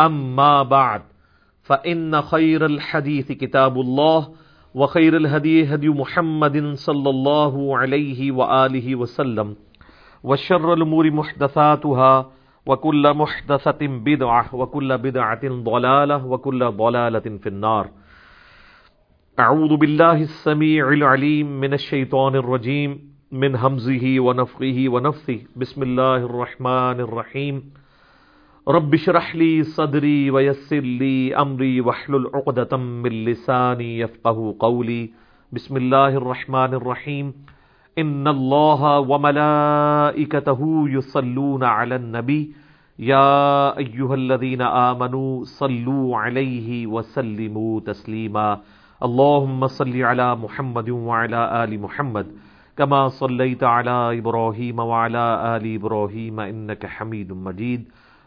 أما بعد فإن خير الحديث كتاب الله وخير الهدي هدي محمد صلى الله عليه وآله وسلم وشر الأمور محدثاتها وكل محدثة بدعة وكل بدعة ضلالة وكل ضلالة في النار. أعوذ بالله السميع العليم من الشيطان الرجيم من همزه ونفخه ونفثه. بسم الله الرحمن الرحيم. رب اشرح لي صدري ويسر لي أمري واحلل عقدة من لساني يفقهوا قولي. بسم الله الرحمن الرحيم. إن الله وملائكته يصلون على النبي. يا أيها الذين آمنوا صلوا عليه وسلموا تسليما. اللهم صل على محمد وعلى آل محمد. كما صليت على إبراهيم وعلى آل إبراهيم إنك حميد مجيد.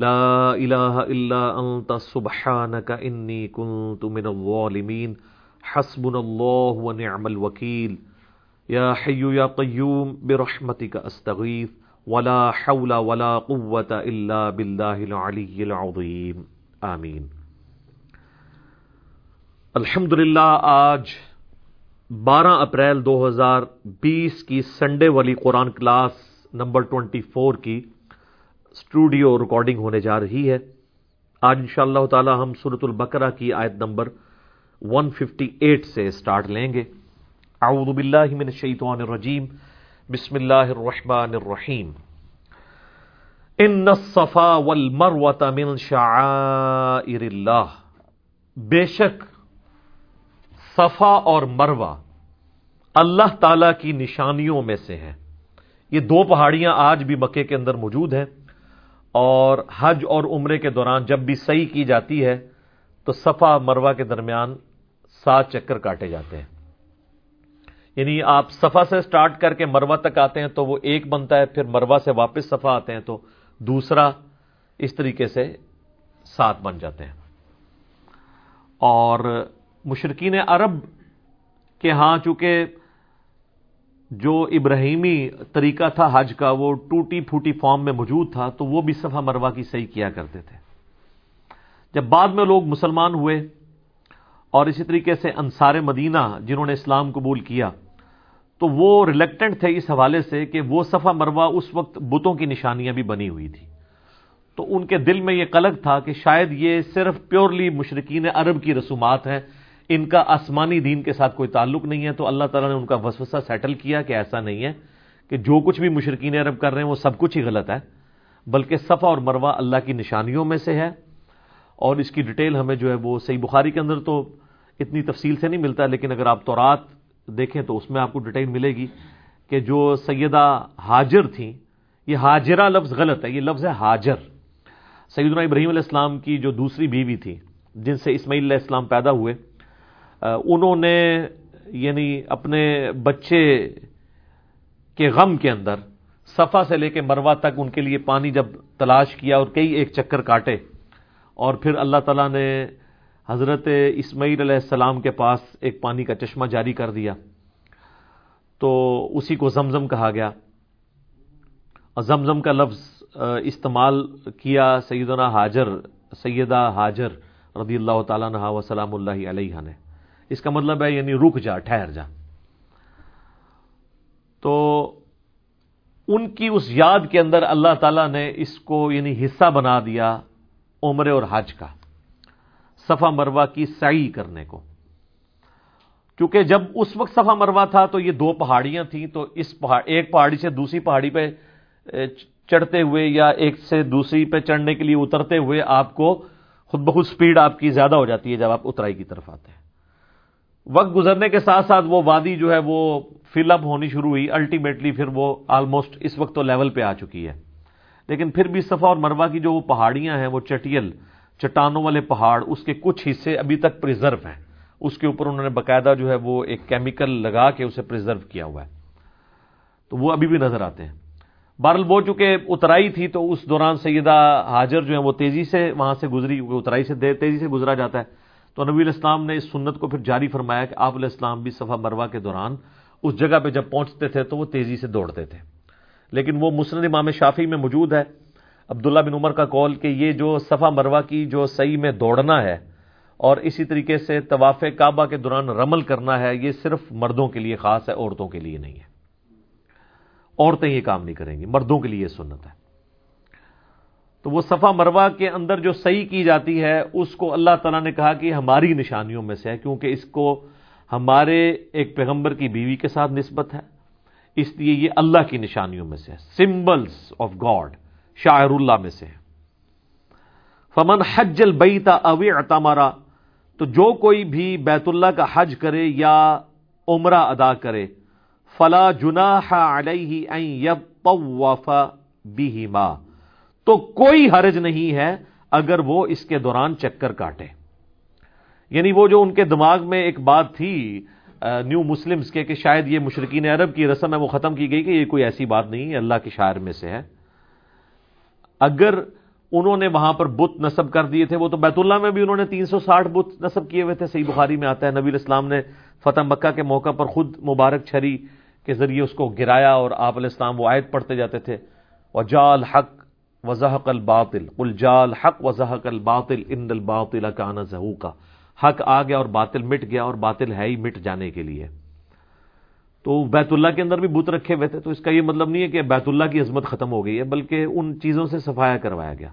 لا الہ الا انت سبحانك انی كنت من الظالمین حسبنا اللہ ونعم الوکیل یا حی یا قیوم برحمتک استغیث ولا حول ولا قوة الا باللہ العلی العظیم آمین الحمدللہ، آج بارہ اپریل دو ہزار بیس کی سنڈے والی Quran class number twenty four کی اسٹوڈیو ریکارڈنگ ہونے جا رہی ہے۔ آج ان شاء اللہ تعالی ہم سورت البقرہ کی آیت نمبر 158 سے سٹارٹ لیں گے۔ اعوذ باللہ من الشیطان الرجیم۔ بسم اللہ الرحمن الرحیم۔ ان الصفا والمروة من شعائر اللہ۔ بے شک صفا اور مروہ اللہ تعالی کی نشانیوں میں سے ہیں۔ یہ دو پہاڑیاں آج بھی مکے کے اندر موجود ہیں۔ اور حج اور عمرے کے دوران جب بھی صحیح کی جاتی ہے، تو صفا مروا کے درمیان سات چکر کاٹے جاتے ہیں۔ یعنی آپ صفا سے سٹارٹ کر کے مروا تک آتے ہیں تو وہ ایک بنتا ہے، پھر مروا سے واپس صفا آتے ہیں تو دوسرا اس طریقے سے سات بن جاتے ہیں۔ اور مشرقین عرب کے ہاں چونکہ جو ابراہیمی طریقہ تھا حج کا، وہ ٹوٹی پھوٹی فارم میں موجود تھا، تو وہ بھی صفحہ مروا کی صحیح کیا کرتے تھے۔ جب بعد میں لوگ مسلمان ہوئے اور اسی طریقے سے انصار مدینہ جنہوں نے اسلام قبول کیا، تو وہ ریلیکٹنٹ تھے اس حوالے سے کہ وہ صفحہ مروا اس وقت بتوں کی نشانیاں بھی بنی ہوئی تھی۔ تو ان کے دل میں یہ قلق تھا کہ شاید یہ صرف پیورلی مشرقین عرب کی رسومات ہیں ان کا آسمانی دین کے ساتھ کوئی تعلق نہیں ہے تو اللہ تعالیٰ نے ان کا وسوسہ سیٹل کیا کہ ایسا نہیں ہے کہ جو کچھ بھی مشرقین عرب کر رہے ہیں وہ سب کچھ ہی غلط ہے، بلکہ صفا اور مروا اللہ کی نشانیوں میں سے ہے۔ اور اس کی ڈیٹیل ہمیں جو ہے وہ صحیح بخاری کے اندر تو اتنی تفصیل سے نہیں ملتا، لیکن اگر آپ تورات دیکھیں تو اس میں آپ کو ڈیٹیل ملے گی کہ جو سیدہ حاجر تھیں، یہ حاجرہ لفظ غلط ہے، یہ لفظ ہے حاجر۔ سیدنا ابراہیم علیہ السلام کی جو دوسری بیوی تھی، جن سے اسماعیل علیہ السلام پیدا ہوئے انہوں نے یعنی اپنے بچے کے غم کے اندر صفا سے لے کے مروا تک ان کے لیے پانی جب تلاش کیا اور کئی ایک چکر کاٹے اور پھر اللہ تعالیٰ نے حضرت اسماعیل علیہ السلام کے پاس ایک پانی کا چشمہ جاری کر دیا تو اسی کو زمزم کہا گیا اور زمزم کا لفظ استعمال کیا سیدنا حاجر، سیدہ حاجر رضی اللہ تعالیٰ نہ وسلام اللہ علیہ نے۔ اس کا مطلب ہے یعنی رک جا، ٹھہر جا۔ تو ان کی اس یاد کے اندر اللہ تعالی نے اس کو یعنی حصہ بنا دیا عمرے اور حج کا، صفا مروا کی سعی کرنے کو۔ کیونکہ جب اس وقت صفا مروا تھا تو یہ دو پہاڑیاں تھیں، تو اس پہاڑ ایک پہاڑی سے دوسری پہاڑی پہ چڑھتے ہوئے یا ایک سے دوسری پہ چڑھنے کے لیے اترتے ہوئے آپ کو خود بخود سپیڈ آپ کی زیادہ ہو جاتی ہے جب آپ اترائی کی طرف آتے ہیں۔ وقت گزرنے کے ساتھ ساتھ وہ وادی جو ہے وہ فل اپ ہونی شروع ہوئی. الٹیمیٹلی پھر وہ آلموسٹ اس وقت تو لیول پہ آ چکی ہے. لیکن پھر بھی صفا اور مروا کی جو وہ پہاڑیاں ہیں، وہ چٹیل، چٹانوں والے پہاڑ، اس کے کچھ حصے ابھی تک پرزرو ہیں. اس کے اوپر انہوں نے باقاعدہ جو ہے وہ ایک کیمیکل لگا کے اسے پرزرو کیا ہوا ہے. تو وہ ابھی بھی نظر آتے ہیں. بارل وہ چونکہ اترائی تھی تو اس دوران سیدہ حاجر جو ہے وہ تیزی سے وہاں سے گزری اترائی سے تیزی سے گزرا جاتا ہے. تو نبی الاسلام نے اس سنت کو پھر جاری فرمایا کہ آپ علیہ السلام بھی صفا مروا کے دوران اس جگہ پہ جب پہنچتے تھے تو وہ تیزی سے دوڑتے تھے۔ لیکن وہ مسند امام شافی میں موجود ہے۔ عبداللہ بن عمر کا کال کہ یہ جو صفا مروا کی جو صحیح میں دوڑنا ہے اور اسی طریقے سے طواف کعبہ کے دوران رمل کرنا ہے، یہ صرف مردوں کے لیے خاص ہے، عورتوں کے لیے نہیں ہے۔ عورتیں یہ کام نہیں کریں گی، مردوں کے لیے سنت ہے۔ تو وہ صفا مروا کے اندر جو صحیح کی جاتی ہے، اس کو اللہ تعالیٰ نے کہا کہ ہماری نشانیوں میں سے ہے، کیونکہ اس کو ہمارے ایک پیغمبر کی بیوی کے ساتھ نسبت ہے۔ اس لیے یہ اللہ کی نشانیوں میں سے ہے۔ سمبلس آف گاڈ شاعر اللہ میں سے ہے۔ فمن حج البیتا اوی اتامارا تو جو کوئی بھی بیت اللہ کا حج کرے یا عمرہ ادا کرے، فلا جناح علیہ ان یطوف بہما تو کوئی حرج نہیں ہے اگر وہ اس کے دوران چکر کاٹے۔ یعنی وہ جو ان کے دماغ میں ایک بات تھی نیو مسلمز کے کہ شاید یہ مشرقین عرب کی رسم ہے، وہ ختم کی گئی کہ یہ کوئی ایسی بات نہیں ہے اللہ کے شاعر میں سے ہے۔ اگر انہوں نے وہاں پر بت نصب کر دیے تھے، وہ تو بیت اللہ میں بھی انہوں نے تین سو ساٹھ بت نصب کیے ہوئے تھے، صحیح بخاری میں آتا ہے۔ نبی اسلام نے فتح مکہ کے موقع پر خود مبارک چھری کے ذریعے اس کو گرایا اور آپ علیہ السلام وہ آیت پڑھتے جاتے تھے۔ وجال حق وضحق الباطل. قل جال حق وضحق الباطل ان الباطل کان زہو کا حق آ گیا اور باطل مٹ گیا اور باطل ہے ہی مٹ جانے کے لیے۔ تو بیت اللہ کے اندر بھی بت رکھے ہوئے تھے، تو اس کا یہ مطلب نہیں ہے کہ بیت اللہ کی عظمت ختم ہو گئی ہے، بلکہ ان چیزوں سے صفایا کروایا گیا۔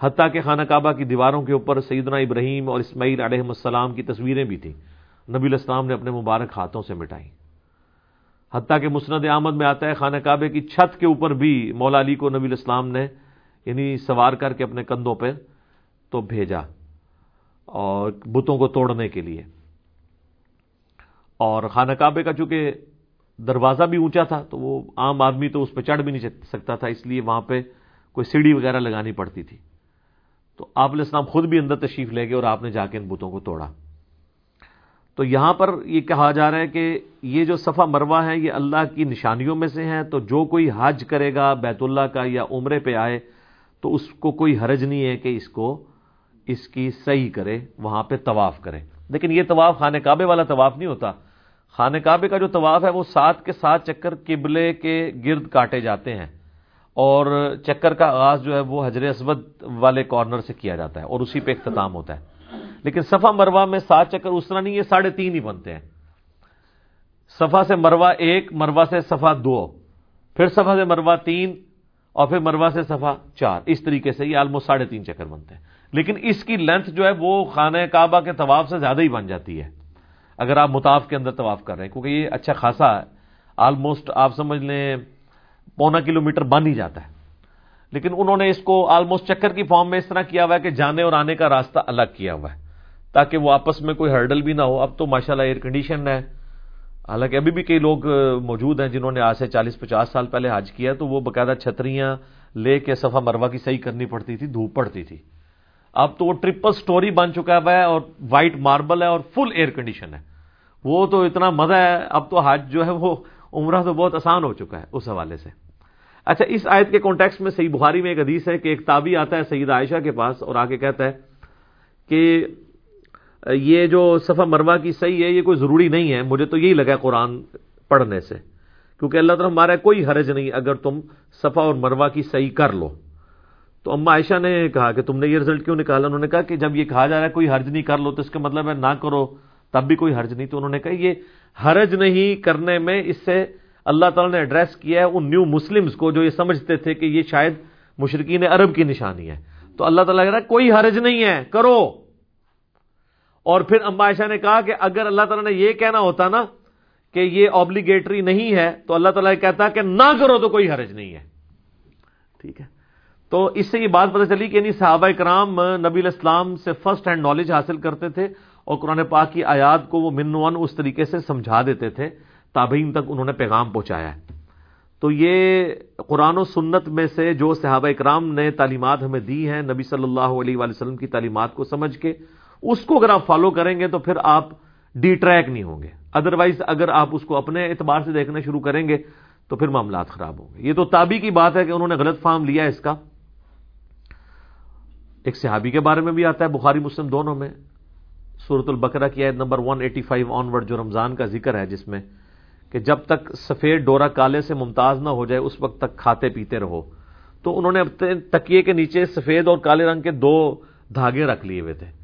حتیٰ کہ خانہ کعبہ کی دیواروں کے اوپر سیدنا ابراہیم اور اسماعیل علیہ السلام کی تصویریں بھی تھیں۔ نبی الاسلام نے اپنے مبارک ہاتھوں سے مٹائی حتیٰ کہ مسند احمد میں آتا ہے، خانہ کعبے کی چھت کے اوپر بھی مولا علی کو نبی الاسلام نے یعنی سوار کر کے اپنے کندھوں پہ تو بھیجا اور بتوں کو توڑنے کے لیے۔ اور خانہ کعبے کا چونکہ دروازہ بھی اونچا تھا تو وہ عام آدمی تو اس پہ چڑھ بھی نہیں سکتا تھا، اس لیے وہاں پہ کوئی سیڑھی وغیرہ لگانی پڑتی تھی۔ تو آپ علیہ السلام خود بھی اندر تشریف لے گئے اور آپ نے جا کے ان بتوں کو توڑا۔ تو یہاں پر یہ کہا جا رہا ہے کہ یہ جو صفا مروا ہے، یہ اللہ کی نشانیوں میں سے ہیں۔ تو جو کوئی حج کرے گا بیت اللہ کا یا عمرے پہ آئے تو اس کو کوئی حرج نہیں ہے کہ اس کو اس کی صحیح کرے، وہاں پہ طواف کرے۔ لیکن یہ طواف خانہ کعبے والا طواف نہیں ہوتا۔ خانہ کعبے کا جو طواف ہے، وہ سات کے ساتھ چکر قبلے کے گرد کاٹے جاتے ہیں۔ اور چکر کا آغاز جو ہے، وہ حجر اسود والے کارنر سے کیا جاتا ہے اور اسی پہ اختتام ہوتا ہے۔ لیکن صفا مروا میں سات چکر اس طرح نہیں، یہ ساڑھے تین ہی بنتے ہیں۔ صفا سے مروا ایک مروا سے صفا دو۔ پھر صفا سے مروا تین اور پھر مروا سے صفا چار۔ اس طریقے سے یہ آلموسٹ ساڑھے تین چکر بنتے ہیں۔ لیکن اس کی لینتھ جو ہے وہ خانہ کعبہ کے طواف سے زیادہ ہی بن جاتی ہے۔ اگر آپ متاف کے اندر طواف کر رہے ہیں، کیونکہ یہ اچھا خاصا ہے۔ آلموسٹ آپ سمجھ لیں، پونا کلو میٹر بن ہی جاتا ہے۔ لیکن انہوں نے اس کو آلموسٹ چکر کی فارم میں اس طرح کیا ہوا ہے کہ جانے اور آنے کا راستہ الگ کیا ہوا ہے۔ تاکہ وہ آپس میں کوئی ہرڈل بھی نہ ہو۔ اب تو ماشاءاللہ ایئر کنڈیشن ہے۔ حالانکہ ابھی بھی کئی لوگ موجود ہیں جنہوں نے آج سے چالیس پچاس سال پہلے حج کیا تو وہ باقاعدہ چھتریاں لے کے صفا مروا کی صحیح کرنی پڑتی تھی، دھوپ پڑتی تھی۔ اب تو وہ ٹرپل سٹوری بن چکا ہوا ہے اور وائٹ ماربل ہے اور فل ایئر کنڈیشن ہے۔ وہ تو اتنا مزہ ہے، اب تو حج جو ہے وہ عمرہ تو بہت آسان ہو چکا ہے اس حوالے سے۔ اچھا اس آیت کے کانٹیکس میں صحیح بخاری میں ایک حدیث ہے کہ ایک تابی آتا ہے سعید عائشہ کے پاس اور آگے کہتا ہے کہ یہ جو صفا مروا کی صحیح ہے، یہ کوئی ضروری نہیں ہے۔ مجھے تو یہی لگا قرآن پڑھنے سے۔ کیونکہ اللہ تعالیٰ ہمارا کوئی حرج نہیں اگر تم صفا اور مروا کی صحیح کر لو۔ تو اما عائشہ نے کہا کہ تم نے یہ رزلٹ کیوں نکالا؟ انہوں نے کہا کہ جب یہ کہا جا رہا ہے کوئی حرج نہیں کر لو، تو اس کا مطلب ہے نہ کرو، تب بھی کوئی حرج نہیں۔ تو انہوں نے کہا یہ حرج نہیں کرنے میں اس سے اللہ تعالیٰ نے ایڈریس کیا ہے ان نیو مسلمز کو جو یہ سمجھتے تھے کہ یہ شاید مشرقین عرب کی نشانی ہے۔ تو اللہ تعالیٰ کہہ رہا ہے، کوئی حرج نہیں ہے، کرو۔ اور پھر اما عائشہ نے کہا کہ اگر اللہ تعالیٰ نے یہ کہنا ہوتا نا کہ یہ آبلیگیٹری نہیں ہے، تو اللہ تعالیٰ کہتا کہ نہ کرو تو کوئی حرج نہیں ہے۔ ٹھیک ہے۔ تو اس سے یہ بات پتہ چلی کہ یعنی صحابہ کرام نبی الاسلام سے فرسٹ ہینڈ نالج حاصل کرتے تھے اور قرآن پاک کی آیات کو وہ منوان اس طریقے سے سمجھا دیتے تھے، تابعین تک انہوں نے پیغام پہنچایا ہے۔ تو یہ قرآن و سنت میں سے جو صحابہ اکرام نے تعلیمات ہمیں دی ہیں، نبی صلی اللہ علیہ وآلہ وسلم کی تعلیمات کو سمجھ کے اس کو اگر آپ فالو کریں گے تو پھر آپ ڈی ٹریک نہیں ہوں گے۔ ادروائز اگر آپ اس کو اپنے اعتبار سے دیکھنا شروع کریں گے تو پھر معاملات خراب ہوں گے۔ یہ تو تابی کی بات ہے کہ انہوں نے غلط فارم لیا اس کا۔ ایک صحابی کے بارے میں بھی آتا ہے، بخاری، مسلم دونوں میں۔ سورت البقرہ کی عید نمبر 185 آن ورڈ جو رمضان کا ذکر ہے، جس میں کہ جب تک سفید ڈورا کالے سے ممتاز نہ ہو جائے، اس وقت تک کھاتے پیتے رہو۔ تو انہوں نے اپنے تکیے کے نیچے سفید اور کالے رنگ کے دو دھاگے رکھ لیے ہوئے تھے۔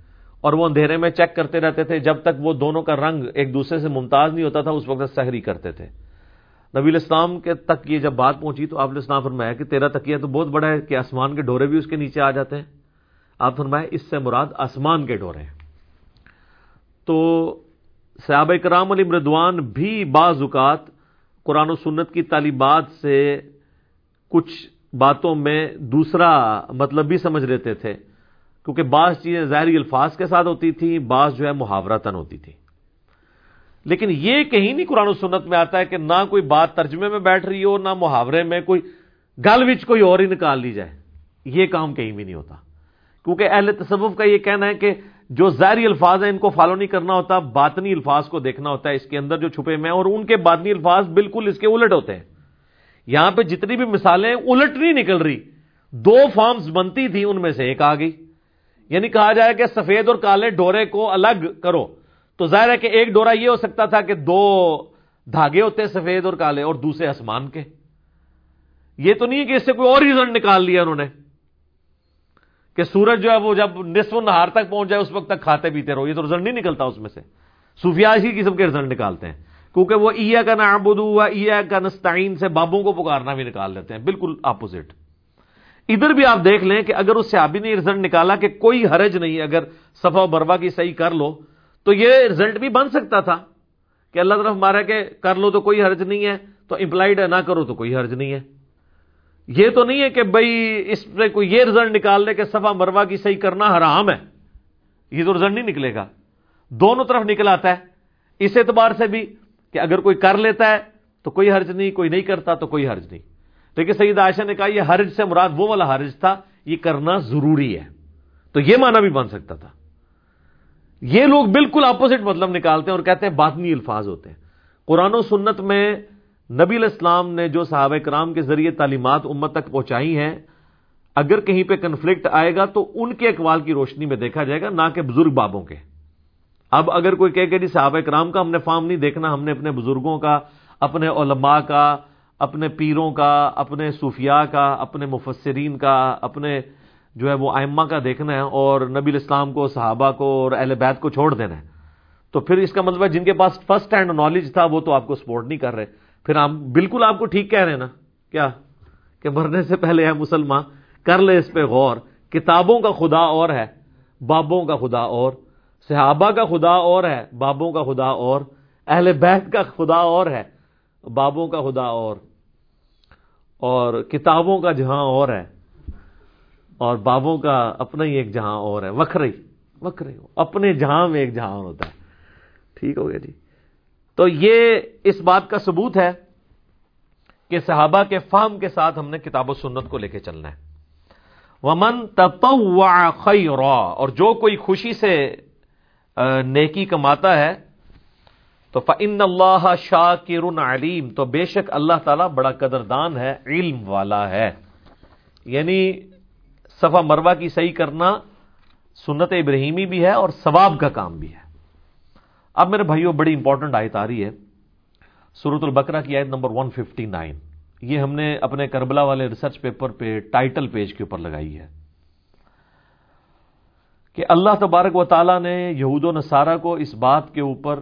اور وہ اندھیرے میں چیک کرتے رہتے تھے جب تک وہ دونوں کا رنگ ایک دوسرے سے ممتاز نہیں ہوتا تھا، اس وقت سحری کرتے تھے۔ نبی الاسلام کے تک یہ جب بات پہنچی تو آپ نے اسلام فرمایا کہ تیرا تکیہ تو بہت بڑا ہے کہ آسمان کے ڈورے بھی اس کے نیچے آ جاتے ہیں۔ آپ فرمایا اس سے مراد آسمان کے ڈورے ہیں۔ تو صحابہ کرام علی مردوان بھی بعض اوقات قرآن و سنت کی طالبات سے کچھ باتوں میں دوسرا مطلب بھی سمجھ لیتے تھے۔ کیونکہ بعض چیزیں ظاہری الفاظ کے ساتھ ہوتی تھیں، بعض جو ہے محاورہ تن ہوتی تھی لیکن یہ کہیں نہیں قرآن و سنت میں آتا ہے کہ نہ کوئی بات ترجمے میں بیٹھ رہی ہو، نہ محاورے میں کوئی گل وچ کوئی اور ہی نکال لی جائے۔ یہ کام کہیں بھی نہیں ہوتا۔ کیونکہ اہل تصوف کا یہ کہنا ہے کہ جو ظاہری الفاظ ہیں، ان کو فالو نہیں کرنا ہوتا، باطنی الفاظ کو دیکھنا ہوتا ہے، اس کے اندر جو چھپے میں، اور ان کے باطنی الفاظ بالکل اس کے الٹ ہوتے ہیں۔ یہاں پہ جتنی بھی مثالیں الٹ نہیں نکل رہی۔ دو فارمز بنتی تھی ان میں سے ایک آ گئی۔ یعنی کہا جائے کہ سفید اور کالے ڈورے کو الگ کرو۔ تو ظاہر ہے کہ ایک ڈورا یہ ہو سکتا تھا کہ دو دھاگے ہوتے سفید اور کالے اور دوسرے آسمان کے۔ یہ تو نہیں ہے کہ اس سے کوئی اور ریزن نکال لیا انہوں نے کہ سورج جو ہے وہ جب نصف نہار تک پہنچ جائے، اس وقت تک کھاتے پیتے رہو۔ یہ تو رزلٹ نہیں نکلتا اس میں سے۔ صوفیا اسی قسم کے رزلٹ نکالتے ہیں۔ کیونکہ وہ ایا کا نابدو ایا کا نستعین سے بابوں کو پکارنا بھی نکال لیتے ہیں۔ بالکل اپوزٹ ادھر بھی آپ دیکھ لیں کہ اگر اس صحابی نے رزلٹ نکالا کہ کوئی حرج نہیں اگر صفا و بروا کی صحیح کر لو، تو یہ رزلٹ بھی بن سکتا تھا کہ اللہ طرف مارا کہ کر لو تو کوئی حرج نہیں ہے، تو امپلائڈ ہے، نہ کرو تو کوئی حرج نہیں ہے۔ یہ تو نہیں ہے کہ بھائی اس پہ کوئی یہ رزلٹ نکال لے کہ صفا مروا کی صحیح کرنا حرام ہے۔ یہ تو رزلٹ نہیں نکلے گا۔ دونوں طرف نکل آتا ہے۔ اس اعتبار سے بھی کہ اگر کوئی کر لیتا ہے تو کوئی حرج نہیں، کوئی نہیں کرتا تو کوئی حرج نہیں۔ لیکن سعید عائشہ نے کہا یہ حرج سے مراد وہ والا حرج تھا، یہ کرنا ضروری ہے۔ تو یہ معنی بھی بن سکتا تھا۔ یہ لوگ بالکل اپوزٹ مطلب نکالتے ہیں اور کہتے ہیں باطنی الفاظ ہوتے ہیں۔ قرآن و سنت میں نبی الاسلام نے جو صحابہ کرام کے ذریعے تعلیمات امت تک پہنچائی ہیں، اگر کہیں پہ کنفلکٹ آئے گا تو ان کے اقوال کی روشنی میں دیکھا جائے گا، نہ کہ بزرگ بابوں کے۔ اب اگر کوئی کہے کہ جی صحابہ کرام کا ہم نے فارم نہیں دیکھنا، ہم نے اپنے بزرگوں کا، اپنے علماء کا اپنے پیروں کا، اپنے صوفیاء کا، اپنے مفسرین کا، اپنے جو ہے وہ آئمہ کا دیکھنا ہے اور نبی الاسلام کو، صحابہ کو اور اہل بیت کو چھوڑ دینا ہے۔ تو پھر اس کا مطلب ہے جن کے پاس فرسٹ ہینڈ نالج تھا وہ تو آپ کو سپورٹ نہیں کر رہے۔ پھر آپ بالکل آپ کو ٹھیک کہہ رہے ہیں نا۔ کیا؟ کہ مرنے سے پہلے ہے مسلمان، کر لے اس پہ غور۔ کتابوں کا خدا اور ہے، بابوں کا خدا اور۔ صحابہ کا خدا اور ہے، بابوں کا خدا اور۔ اہل بیت کا خدا اور ہے۔ بابوں کا خدا اور اور کتابوں کا جہاں اور ہے، اور بابوں کا اپنا ہی ایک جہاں اور ہے وکھرے وکھرے اپنے جہاں میں ایک جہاں اور ہوتا ہے۔ ٹھیک ہو گیا جی۔ تو یہ اس بات کا ثبوت ہے کہ صحابہ کے فہم کے ساتھ ہم نے کتاب و سنت کو لے کے چلنا ہے۔ ومن تطوع خیرا اور جو کوئی خوشی سے نیکی کماتا ہے تو فن اللہ شاہ علیم تو بے شک اللہ تعالیٰ بڑا قدردان ہے، علم والا ہے۔ یعنی صفا مروا کی صحیح کرنا سنت ابراہیمی بھی ہے اور ثواب کا کام بھی ہے۔ اب میرے بھائیوں بڑی امپورٹنٹ آیت آ رہی ہے۔ سورت البقرہ کی آیت نمبر 159 یہ ہم نے اپنے کربلا والے ریسرچ پیپر پہ ٹائٹل پیج کے اوپر لگائی ہے۔ کہ اللہ تبارک و تعالی نے یہود و نصارہ کو اس بات کے اوپر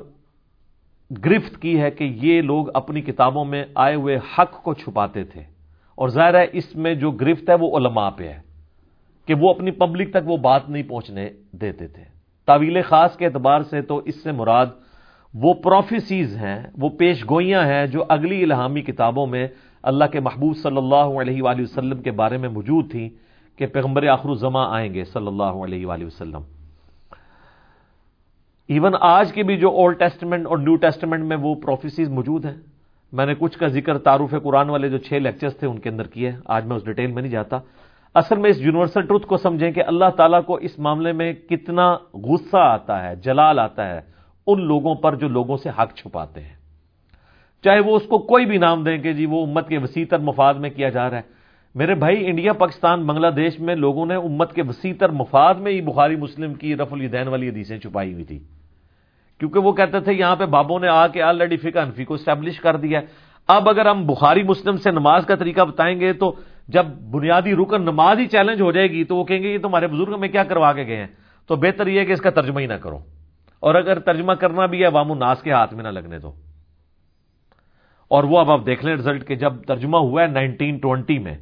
گرفت کی ہے کہ یہ لوگ اپنی کتابوں میں آئے ہوئے حق کو چھپاتے تھے۔ اور ظاہر ہے اس میں جو گرفت ہے وہ علماء پہ ہے کہ وہ اپنی پبلک تک وہ بات نہیں پہنچنے دیتے تھے۔ تعویل خاص کے اعتبار سے تو اس سے مراد وہ پروفیسیز ہیں، وہ پیش گوئیاں ہیں جو اگلی الہامی کتابوں میں اللہ کے محبوب صلی اللہ علیہ وآلہ وسلم کے بارے میں موجود تھیں کہ پیغمبر آخر الزما آئیں گے صلی اللہ علیہ وآلہ وسلم۔ ایون آج کے بھی جو اولڈ ٹیسٹمنٹ اور نیو ٹیسٹمنٹ میں وہ پروفیسیز موجود ہیں، میں نے کچھ کا ذکر تعارف قرآن والے جو چھ لیکچرز تھے ان کے اندر کیے آج میں اس ڈیٹیل میں نہیں جاتا۔ اصل میں اس یونیورسل ٹروتھ کو سمجھیں کہ اللہ تعالیٰ کو اس معاملے میں کتنا غصہ آتا ہے، جلال آتا ہے ان لوگوں پر جو لوگوں سے حق چھپاتے ہیں۔ چاہے وہ اس کو کوئی بھی نام دیں کہ جی وہ امت کے وسیع تر مفاد میں کیا جا رہا ہے۔ میرے بھائی، انڈیا، پاکستان، بنگلہ دیش میں لوگوں نے امت کے وسیع تر مفاد میں ہی بخاری مسلم کی رف الدین والی حدیثیں چھپائی ہوئی تھی کیونکہ وہ کہتے تھے یہاں پہ بابوں نے آ کے آلریڈی فکا انفی کو اسٹیبلش کر دیا ہے۔ اب اگر ہم بخاری مسلم سے نماز کا طریقہ بتائیں گے تو جب بنیادی رکن نماز ہی چیلنج ہو جائے گی تو وہ کہیں گے یہ تمہارے بزرگ میں کیا کروا کے گئے ہیں؟ تو بہتر یہ ہے کہ اس کا ترجمہ ہی نہ کرو۔ اور اگر ترجمہ کرنا بھی ہے وام الناس کے ہاتھ میں نہ لگنے دو۔ اور وہ اب آپ دیکھ لیں رزلٹ کہ جب ترجمہ ہوا ہے نائنٹین ٹوینٹی میں،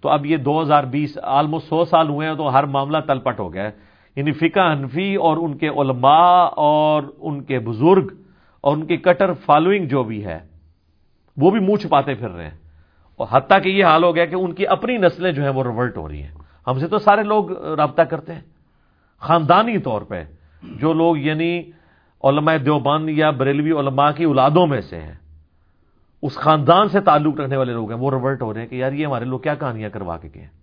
تو اب یہ دو ہزار بیس آلموسٹ سو سال ہوئے ہیں تو ہر معاملہ تلپٹ ہو گیا ہے۔ یعنی فقہ حنفی اور ان کے علماء اور ان کے بزرگ اور ان کی کٹر فالوئنگ جو بھی ہے، وہ بھی منہ چھپاتے پھر رہے ہیں۔ اور حتیٰ کہ یہ حال ہو گیا کہ ان کی اپنی نسلیں جو ہیں وہ ریورٹ ہو رہی ہیں۔ ہم سے تو سارے لوگ رابطہ کرتے ہیں، خاندانی طور پہ، جو لوگ یعنی علماء دیوبند یا بریلوی علماء کی اولادوں میں سے ہیں۔ اس خاندان سے تعلق رکھنے والے لوگ ہیں، وہ ریورٹ ہو رہے ہیں کہ یار یہ ہمارے لوگ کیا کہانیاں کروا کے گئے ہیں۔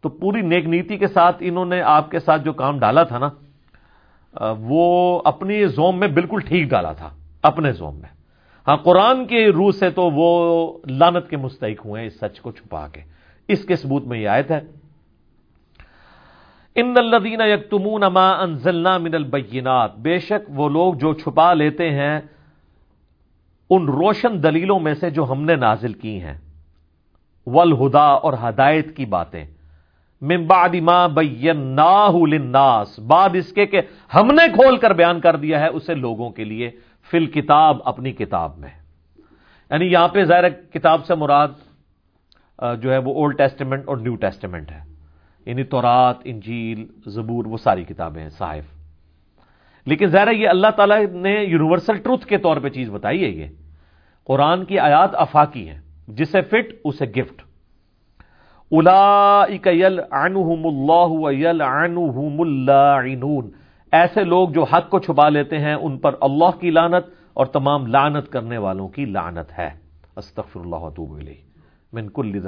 تو پوری نیک نیتی کے ساتھ انہوں نے آپ کے ساتھ جو کام ڈالا تھا نا وہ اپنی زوم میں بالکل ٹھیک ڈالا تھا، اپنے زوم میں۔ ہاں قرآن کے روح سے تو وہ لانت کے مستحق ہوئے ہیں اس سچ کو چھپا کے۔ اس کے ثبوت میں یہ آیت ہے۔ ان الدین یکتمون ما انزلنا من البینات، بے شک وہ لوگ جو چھپا لیتے ہیں، ان روشن دلیلوں میں سے جو ہم نے نازل کی ہیں۔ والہدا اور ہدایت کی باتیں۔ من بعد ما بیناہ للناس، بعد اس کے کہ ہم نے کھول کر بیان کر دیا ہے اسے لوگوں کے لیے فل کتاب اپنی کتاب میں۔ یعنی یہاں پہ ظاہر کتاب سے مراد جو ہے وہ اولڈ ٹیسٹمنٹ اور نیو ٹیسٹمنٹ ہے۔ یعنی تورات، انجیل، زبور، وہ ساری کتابیں ہیں صاحب لیکن ظاہر یہ اللہ تعالیٰ نے یونیورسل ٹروتھ کے طور پہ چیز بتائی ہے یہ۔ قرآن کی آیات افاقی ہے جسے فٹ اسے گفٹ الا یل اللہ ایسے لوگ جو حق کو چھپا لیتے ہیں، ان پر اللہ کی لانت اور تمام لانت کرنے والوں کی لانت ہے۔ استغفر اللہ من کل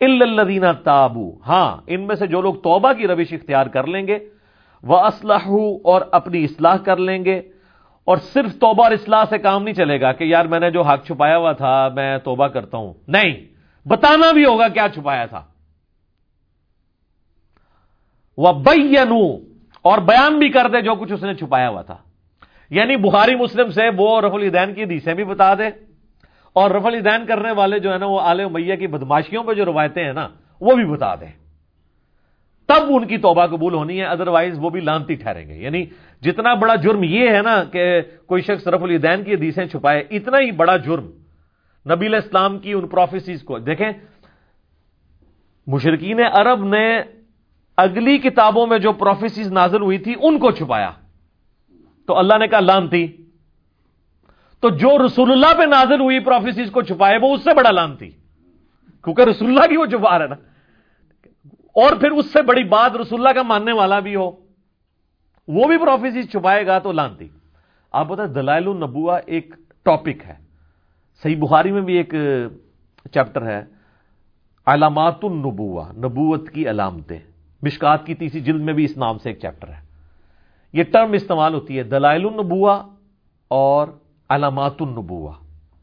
الذین تابو۔ ہاں ان میں سے جو لوگ توبہ کی روش اختیار کر لیں گے وہ اسلح اور اپنی اصلاح کر لیں گے۔ اور صرف توبہ اور اصلاح سے کام نہیں چلے گا کہ یار میں نے جو حق چھپایا ہوا تھا، میں توبہ کرتا ہوں۔ نہیں! بتانا بھی ہوگا کیا چھپایا تھا۔ وہ اور بیان بھی کر دے جو کچھ اس نے چھپایا ہوا تھا۔ یعنی بخاری مسلم سے وہ رف الدین کی حدیثیں بھی بتا دے۔ اور رف الدین کرنے والے جو ہے نا وہ آل میاں کی بدماشیوں پہ جو روایتیں ہیں نا، وہ بھی بتا دیں تب ان کی توبہ قبول ہونی ہے ادروائز وہ بھی لانتی ٹھہریں گے۔ یعنی جتنا بڑا جرم یہ ہے نا کہ کوئی شخص رف الدین کی حدیثیں چھپائے، اتنا ہی بڑا جرم۔ نبی اسلام کی ان پروفیسیز کو۔ دیکھیں مشرقین عرب نے اگلی کتابوں میں جو پروفیسیز نازل ہوئی تھی، ان کو چھپایا۔ تو اللہ نے کہا لان تھی۔ تو جو رسول اللہ پہ نازل ہوئی پروفیسیز کو چھپائے، وہ اس سے بڑا لان تھی۔ کیونکہ رسول اللہ کی وہ چھپا رہا نا۔ اور پھر اس سے بڑی بات رسول اللہ کا ماننے والا بھی ہو، وہ بھی پروفیسیز چھپائے گا تو لان تھی۔ آپ بتائیں، دلائل النبوہ ایک ٹاپک ہے۔ صحیح بخاری میں بھی ایک چیپٹر ہے، علامات النبوہ، نبوت کی علامتیں۔ مشکات کی تیسری جلد میں بھی اس نام سے ایک چیپٹر ہے۔ یہ ٹرم استعمال ہوتی ہے، دلائل النبوہ اور علامات النبوہ۔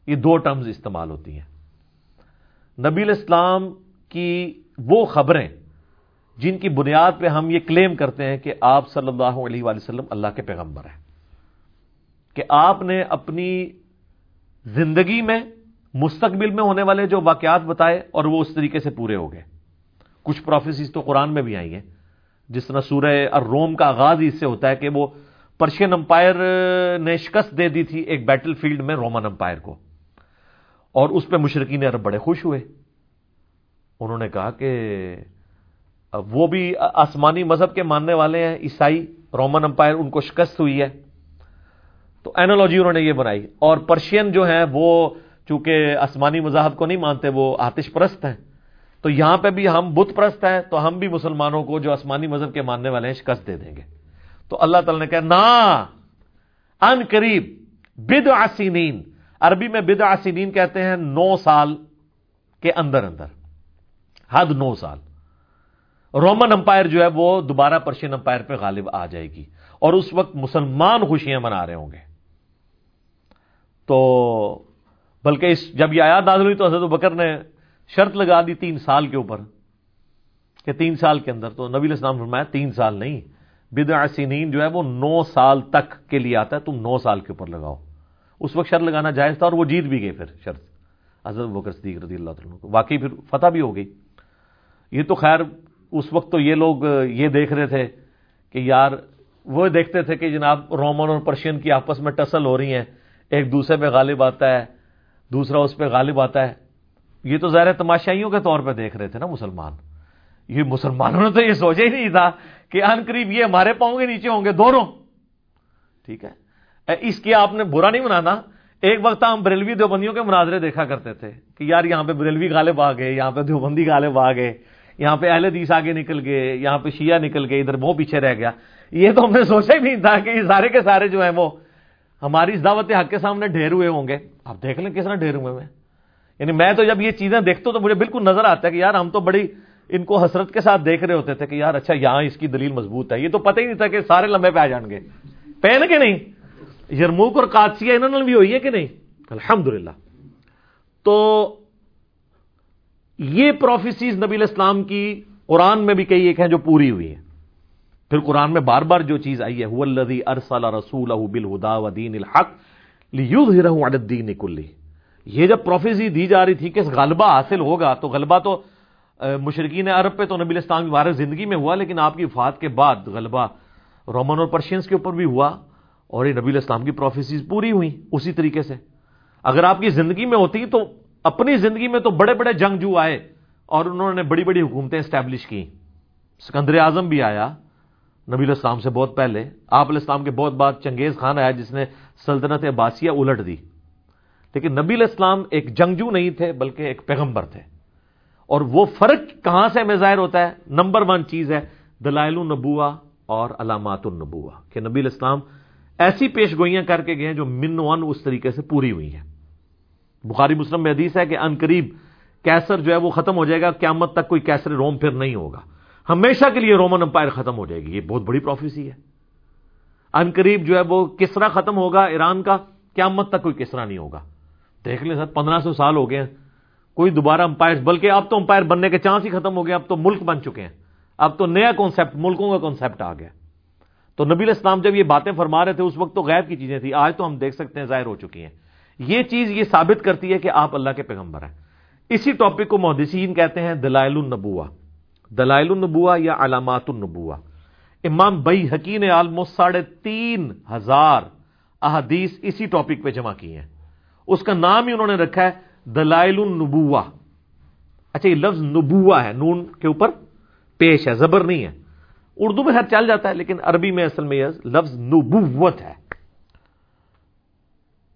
یہ دو ٹرمز استعمال ہوتی ہیں۔ نبی الاسلام کی وہ خبریں جن کی بنیاد پہ ہم یہ کلیم کرتے ہیں کہ آپ صلی اللہ علیہ وآلہ وسلم اللہ کے پیغمبر ہیں، کہ آپ نے اپنی زندگی میں، مستقبل میں ہونے والے جو واقعات بتائے اور وہ اس طریقے سے پورے ہو گئے۔ کچھ پروفیسیز تو قرآن میں بھی آئی ہیں۔ جس طرح سورہ اور روم کا آغاز ہی اس سے ہوتا ہے کہ وہ پرشین امپائر نے شکست دے دی تھی ایک بیٹل فیلڈ میں رومن امپائر کو۔ اور اس پہ مشرقین عرب بڑے خوش ہوئے۔ انہوں نے کہا کہ وہ بھی آسمانی مذہب کے ماننے والے ہیں، عیسائی رومن امپائر ان کو شکست ہوئی ہے۔ تو اینالوجی انہوں نے یہ بنائی۔ اور پرشین جو ہیں وہ چونکہ آسمانی مذاہب کو نہیں مانتے، وہ آتش پرست ہیں۔ تو یہاں پہ بھی ہم بت پرست ہیں، تو ہم بھی مسلمانوں کو جو آسمانی مذہب کے ماننے والے ہیں، شکست دے دیں گے۔ تو اللہ تعالی نے کہا نا ان قریب بد آسینین عربی میں بد آسینین کہتے ہیں نو سال کے اندر اندر۔ حد نو سال۔ رومن امپائر جو ہے وہ دوبارہ پرشین امپائر پہ غالب آ جائے گی۔ اور اس وقت مسلمان خوشیاں منا رہے ہوں گے۔ تو بلکہ اس جب یہ آیات نازل ہوئی تو حضرت بکر نے شرط لگا دی تین سال کے اوپر کہ تین سال کے اندر تو نبی اسلام فرمایا تین سال نہیں بد سنین جو ہے وہ نو سال تک کے لیے آتا ہے، تم نو سال کے اوپر لگاؤ۔ اس وقت شرط لگانا جائز تھا اور وہ جیت بھی گئے پھر شرط۔ حضرت بکر صدیق رضی اللہ تعالیٰ کو۔ واقعی پھر فتح بھی ہو گئی۔ یہ تو خیر، اس وقت تو یہ لوگ یہ دیکھ رہے تھے کہ یار، وہ دیکھتے تھے کہ جناب رومن اور پرشین کی آپس میں ٹسل ہو رہی ہیں۔ ایک دوسرے پہ غالب آتا ہے، دوسرا اس پہ غالب آتا ہے۔ یہ تو ظاہر تماشائیوں کے طور پہ دیکھ رہے تھے نا مسلمان۔ یہ مسلمانوں نے تو یہ سوچا ہی نہیں تھا کہ ان قریب یہ ہمارے پاؤں کے نیچے ہوں گے، دونوں۔ ٹھیک ہے؟ اس کی آپ نے برا نہیں منانا۔ ایک وقت ہم بریلوی دیوبندیوں کے مناظرے دیکھا کرتے تھے کہ یار یہاں پہ بریلوی غالب آ گئے، یہاں پہ دیوبندی غالب آ گئے، یہاں پہ اہل دیس آگے نکل گئے، یہاں پہ شیعہ نکل گئے، ادھر وہ پیچھے رہ گیا۔ یہ تو ہم نے سوچا ہی نہیں تھا کہ یہ سارے کے سارے جو ہیں وہ ہماری اس دعوت حق کے سامنے ڈھیر ہوئے ہوں گے۔ آپ دیکھ لیں کس طرح ڈھیر ہوئے میں یعنی میں تو جب یہ چیزیں دیکھتا ہوں تو مجھے بالکل نظر آتا ہے کہ یار ہم تو بڑی ان کو حسرت کے ساتھ دیکھ رہے ہوتے تھے کہ یار اچھا یہاں اس کی دلیل مضبوط ہے۔ یہ تو پتہ ہی نہیں تھا کہ سارے لمبے پہ آ جان گے۔ پہن کے نہیں۔ یرموک اور کاتسیا انہوں نے بھی ہوئی ہے کہ نہیں؟ الحمد تو یہ پروفیسیز نبی الاسلام کی قرآن میں بھی کئی ایک ہیں جو پوری ہوئی ہیں۔ پھر قرآن میں بار بار جو چیز آئی ہے ارسل رسول بالہدا ودین الحق الدین کلی. یہ جب پروفیسی دی جا رہی تھی کہ غلبہ حاصل ہوگا، تو غلبہ تو مشرقین عرب پہ تو نبی الاسلام کی بارے زندگی میں ہوا، لیکن آپ کی وفات کے بعد غلبہ رومن اور پرشینس کے اوپر بھی ہوا اور یہ نبی الاسلام کی پروفیسیز پوری ہوئی اسی طریقے سے۔ اگر آپ کی زندگی میں ہوتی تو اپنی زندگی میں تو بڑے بڑے جنگ جو آئے اور انہوں نے بڑی بڑی حکومتیں اسٹیبلش کی۔ سکندر اعظم بھی آیا نبی الاسلام سے بہت پہلے آپ الاسلام کے بہت بعد چنگیز خان آیا جس نے سلطنت عباسیہ الٹ دی۔ لیکن نبی الاسلام ایک جنگجو نہیں تھے بلکہ ایک پیغمبر تھے۔ اور وہ فرق کہاں سے ہمیں ظاہر ہوتا ہے؟ نمبر ون چیز ہے دلائل النبوا اور علامات النبوا کہ نبی الاسلام ایسی پیش گوئیاں کر کے گئے ہیں جو من ون اس طریقے سے پوری ہوئی ہیں۔ بخاری مسلم میں حدیث ہے کہ ان قریب کیسر جو ہے وہ ختم ہو جائے گا، قیامت تک کوئی کیسر روم پھر نہیں ہوگا۔ ہمیشہ کے لیے رومن امپائر ختم ہو جائے گی۔ یہ بہت بڑی پروفیسی ہے۔ ان قریب جو ہے وہ کسرا ختم ہوگا ایران کا؟ قیامت تک کوئی کسرا نہیں ہوگا۔ دیکھ لیں سر، پندرہ سو سال ہو گئے ہیں۔ کوئی دوبارہ امپائر بلکہ اب تو امپائر بننے کے چانس ہی ختم ہو گئے اب تو ملک بن چکے ہیں۔ اب تو نیا کانسیپٹ ملکوں کا کانسیپٹ آ گیا۔ تو نبی اسلام جب یہ باتیں فرما رہے تھے، اس وقت تو غیر کی چیزیں تھیں۔ آج تو ہم دیکھ سکتے ہیں، ظاہر ہو چکی ہیں۔ یہ چیز یہ ثابت کرتی ہے کہ آپ اللہ کے پیغمبر ہیں۔ اسی ٹاپک کو محدثین کہتے ہیں دلائل النبوا دلائل النبوا یا علامات النبوا امام بئی حکی نے آلموسٹ ساڑھے تین ہزار احادیث اسی ٹاپک پہ جمع کی ہیں۔ اس کا نام ہی انہوں نے رکھا ہے دلائل النبوا اچھا یہ لفظ نبوا ہے، نون کے اوپر پیش ہے، زبر نہیں ہے۔ اردو میں ہر چل جاتا ہے، لیکن عربی میں اصل میں یہ لفظ نبوت ہے۔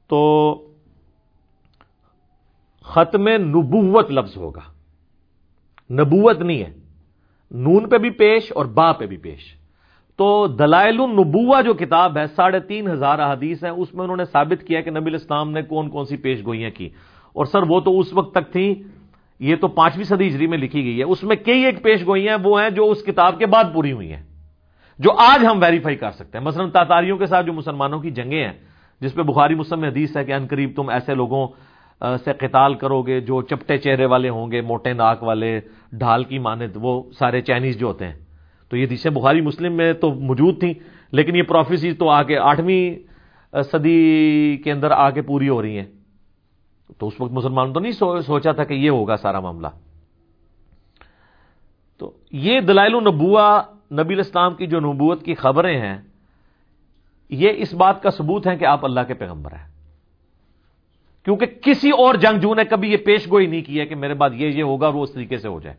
تو ختم نبوت لفظ ہوگا۔ نبوت نہیں ہے۔ نون پہ بھی پیش اور با پہ بھی پیش۔ تو دلائل النبوا جو کتاب ہے، ساڑھے تین ہزار حدیث ہے اس میں انہوں نے ثابت کیا کہ نبی الاسلام نے کون کون سی پیش گوئیاں کی۔ اور سر، وہ تو اس وقت تک تھی یہ تو پانچویں صدی ہجری میں لکھی گئی ہے۔ اس میں کئی ایک پیش گوئیاں وہ ہیں جو اس کتاب کے بعد پوری ہوئی ہیں، جو آج ہم ویریفائی کر سکتے ہیں۔ مثلا تاتاریوں کے ساتھ جو مسلمانوں کی جنگیں ہیں، جس پہ بخاری مسلم حدیث ہے کہ ان قریب تم ایسے لوگوں سے قتال کرو گے، جو چپٹے چہرے والے ہوں گے، موٹے ناک والے، ڈھال کی مانت وہ سارے چائنیز جو ہوتے ہیں۔ تو یہ دیشیں بخاری مسلم میں تو موجود تھیں، لیکن یہ پروفیسی تو آگے آٹھویں صدی کے اندر آ کے پوری ہو رہی ہیں۔ تو اس وقت مسلمان تو نہیں سوچا تھا کہ یہ ہوگا سارا معاملہ۔ تو یہ دلائل النبوا نبی الاسلام کی جو نبوت کی خبریں ہیں، یہ اس بات کا ثبوت ہے کہ آپ اللہ کے پیغمبر ہیں۔ کیونکہ کسی اور جنگجو نے کبھی یہ پیش گوئی نہیں کی ہے کہ میرے بعد یہ یہ ہوگا وہ اس طریقے سے ہو جائے۔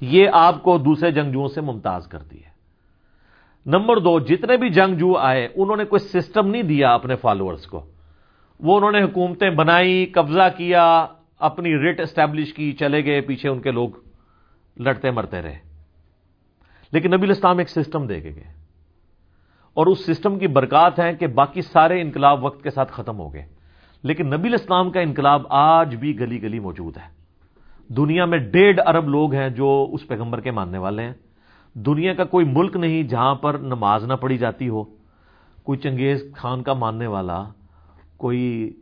یہ آپ کو دوسرے جنگجوؤں سے ممتاز کرتی ہے۔ نمبر دو، جتنے بھی جنگجو آئے، انہوں نے کوئی سسٹم نہیں دیا اپنے فالوورز کو۔ وہ انہوں نے حکومتیں بنائی، قبضہ کیا، اپنی ریٹ اسٹیبلش کی، چلے گئے، پیچھے ان کے لوگ لڑتے مرتے رہے۔ لیکن نبی الاسلام ایک سسٹم دے کے گئے۔ اور اس سسٹم کی برکات ہیں کہ باقی سارے انقلاب وقت کے ساتھ ختم ہو گئے۔ لیکن نبی الاسلام کا انقلاب آج بھی گلی گلی موجود ہے۔ دنیا میں ڈیڑھ ارب لوگ ہیں جو اس پیغمبر کے ماننے والے ہیں۔ دنیا کا کوئی ملک نہیں جہاں پر نماز نہ پڑھی جاتی ہو۔ کوئی چنگیز خان کا ماننے والا، کوئی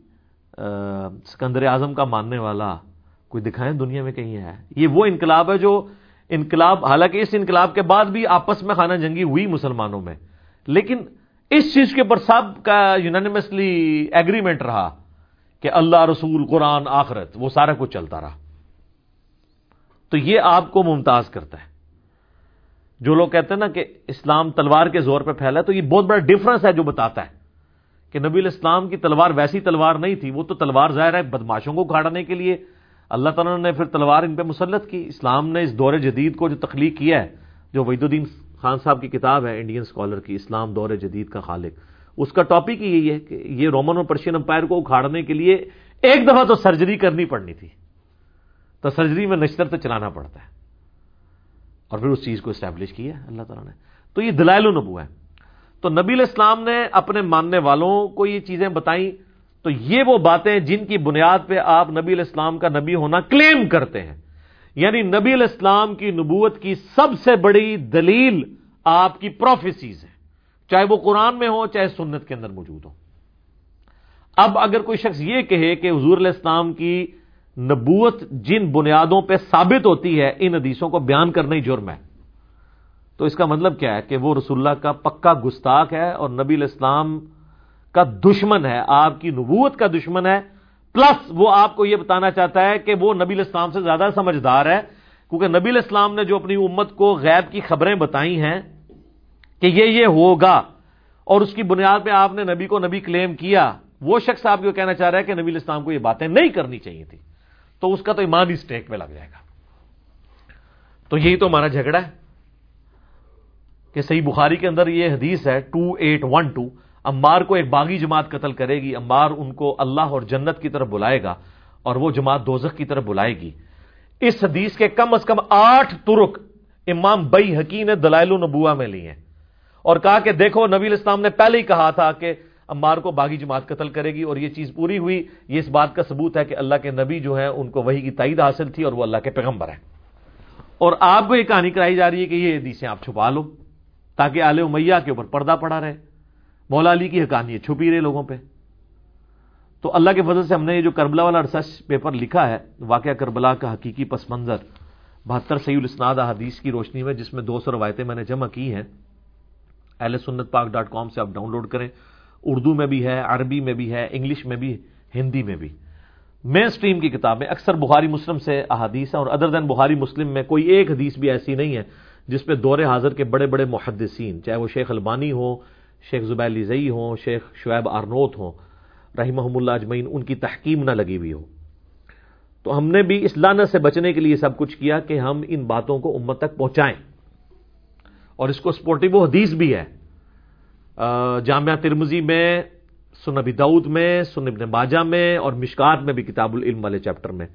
سکندر اعظم کا ماننے والا، کوئی دکھائیں دنیا میں کہیں ہے۔ یہ وہ انقلاب ہے جو انقلاب، حالانکہ اس انقلاب کے بعد بھی آپس میں خانہ جنگی ہوئی مسلمانوں میں۔ لیکن اس چیز کے اوپر سب کا یونانیمسلی ایگریمنٹ رہا۔ کہ اللہ رسول قرآن آخرت، وہ سارا کچھ چلتا رہا۔ تو یہ آپ کو ممتاز کرتا ہے۔ جو لوگ کہتے ہیں نا کہ اسلام تلوار کے زور پہ پھیلا تو یہ بہت بڑا ڈفرنس ہے جو بتاتا ہے کہ نبی الاسلام کی تلوار ویسی تلوار نہیں تھی، وہ تو تلوار ظاہر ہے بدماشوں کو کھاڑنے کے لیے۔ اللہ تعالیٰ نے پھر تلوار ان پہ مسلط کی۔ اسلام نے اس دور جدید کو جو تخلیق کیا ہے، جو وحید الدین خان صاحب کی کتاب ہے، انڈین اسکالر کی، اسلام دور جدید کا خالق۔ اس کا ٹاپک ہی یہی ہے کہ یہ رومن اور پرشین امپائر کو اکھاڑنے کے لیے ایک دفعہ تو سرجری کرنی پڑنی تھی۔ تو سرجری میں نشتر تو چلانا پڑتا ہے۔ اور پھر اس چیز کو اسٹیبلش کیا اللہ تعالیٰ نے۔ تو یہ دلائل نبو ہے تو نبی الاسلام نے اپنے ماننے والوں کو یہ چیزیں بتائیں۔ تو یہ وہ باتیں جن کی بنیاد پہ آپ نبی الاسلام کا نبی ہونا کلیم کرتے ہیں۔ یعنی نبی الاسلام کی نبوت کی سب سے بڑی دلیل آپ کی پروفیسیز ہے چاہے وہ قرآن میں ہو، چاہے سنت کے اندر موجود ہو۔ اب اگر کوئی شخص یہ کہے کہ حضور علیہ السلام کی نبوت جن بنیادوں پہ ثابت ہوتی ہے، ان حدیثوں کو بیان کرنا ہی جرم ہے۔ تو اس کا مطلب کیا ہے کہ وہ رسول اللہ کا پکا گستاخ ہے اور نبی الاسلام کا دشمن ہے، آپ کی نبوت کا دشمن ہے۔ پلس وہ آپ کو یہ بتانا چاہتا ہے کہ وہ نبی الاسلام سے زیادہ سمجھدار ہے، کیونکہ نبی الاسلام نے جو اپنی امت کو غیب کی خبریں بتائی ہیں کہ یہ یہ ہوگا۔ اور اس کی بنیاد پہ آپ نے نبی کو نبی کلیم کیا۔ وہ شخص آپ کو کہنا چاہ رہا ہے کہ نبی الاسلام کو یہ باتیں نہیں کرنی چاہیے تھی۔ تو اس کا تو ایمان ہی اسٹیک میں لگ جائے گا۔ تو یہی تو ہمارا جھگڑا ہے۔ کہ صحیح بخاری کے اندر یہ حدیث ہے ٹو ایٹ ون ٹو امبار کو ایک باغی جماعت قتل کرے گی۔ امبار ان کو اللہ اور جنت کی طرف بلائے گا اور وہ جماعت دوزخ کی طرف بلائے گی۔ اس حدیث کے کم از کم آٹھ ترک امام بئی حکی نے دلائل نبوا میں لی ہیں۔ اور کہا کہ دیکھو، نبی الاسلام نے پہلے ہی کہا تھا کہ امبار کو باغی جماعت قتل کرے گی اور یہ چیز پوری ہوئی۔ یہ اس بات کا ثبوت ہے کہ اللہ کے نبی جو ہیں، ان کو وہی کی تائید حاصل تھی اور وہ اللہ کے پیغمبر ہیں۔ اور آپ کو یہ کہانی کرائی جا رہی ہے کہ یہ حدیثیں آپ چھپا لو تاکہ آل امیہ کے اوپر پردہ پڑا رہے۔ مولا علی کی کہانی چھپی رہے لوگوں پہ۔ تو اللہ کے فضل سے ہم نے یہ جو کربلا والا ریسرچ پیپر لکھا ہے، واقعہ کربلا کا حقیقی پس منظر، بہتر سعید الاسناد حدیث کی روشنی میں، جس میں دو سو روایتیں میں نے جمع کی ہیں۔ اہل سنت پاک ڈاٹ کام سے آپ ڈاؤن لوڈ کریں۔ اردو میں بھی ہے، عربی میں بھی ہے، انگلش میں بھی، ہندی میں بھی۔ مین اسٹریم کی کتابیں اکثر بخاری مسلم سے احادیث ہیں اور ادر دین بخاری مسلم میں کوئی ایک حدیث بھی ایسی نہیں ہے جس پہ دور حاضر کے بڑے بڑے محدثین، چاہے وہ شیخ البانی ہو، شیخ زبیر لزئی ہوں شیخ شعیب آرنوت ہوں رحمہ اللہ اجمعین، ان کی تحکیم نہ لگی ہوئی ہو۔ تو ہم نے بھی اس لانت سے بچنے کے لیے سب کچھ کیا کہ ہم ان باتوں کو امت تک پہنچائیں۔ اور اس کو سپورٹیو حدیث بھی ہے۔ جامعہ ترمزی میں سنبی دعود میں سنب باجا میں اور مشکات میں بھی کتاب العلم والے چیپٹر میں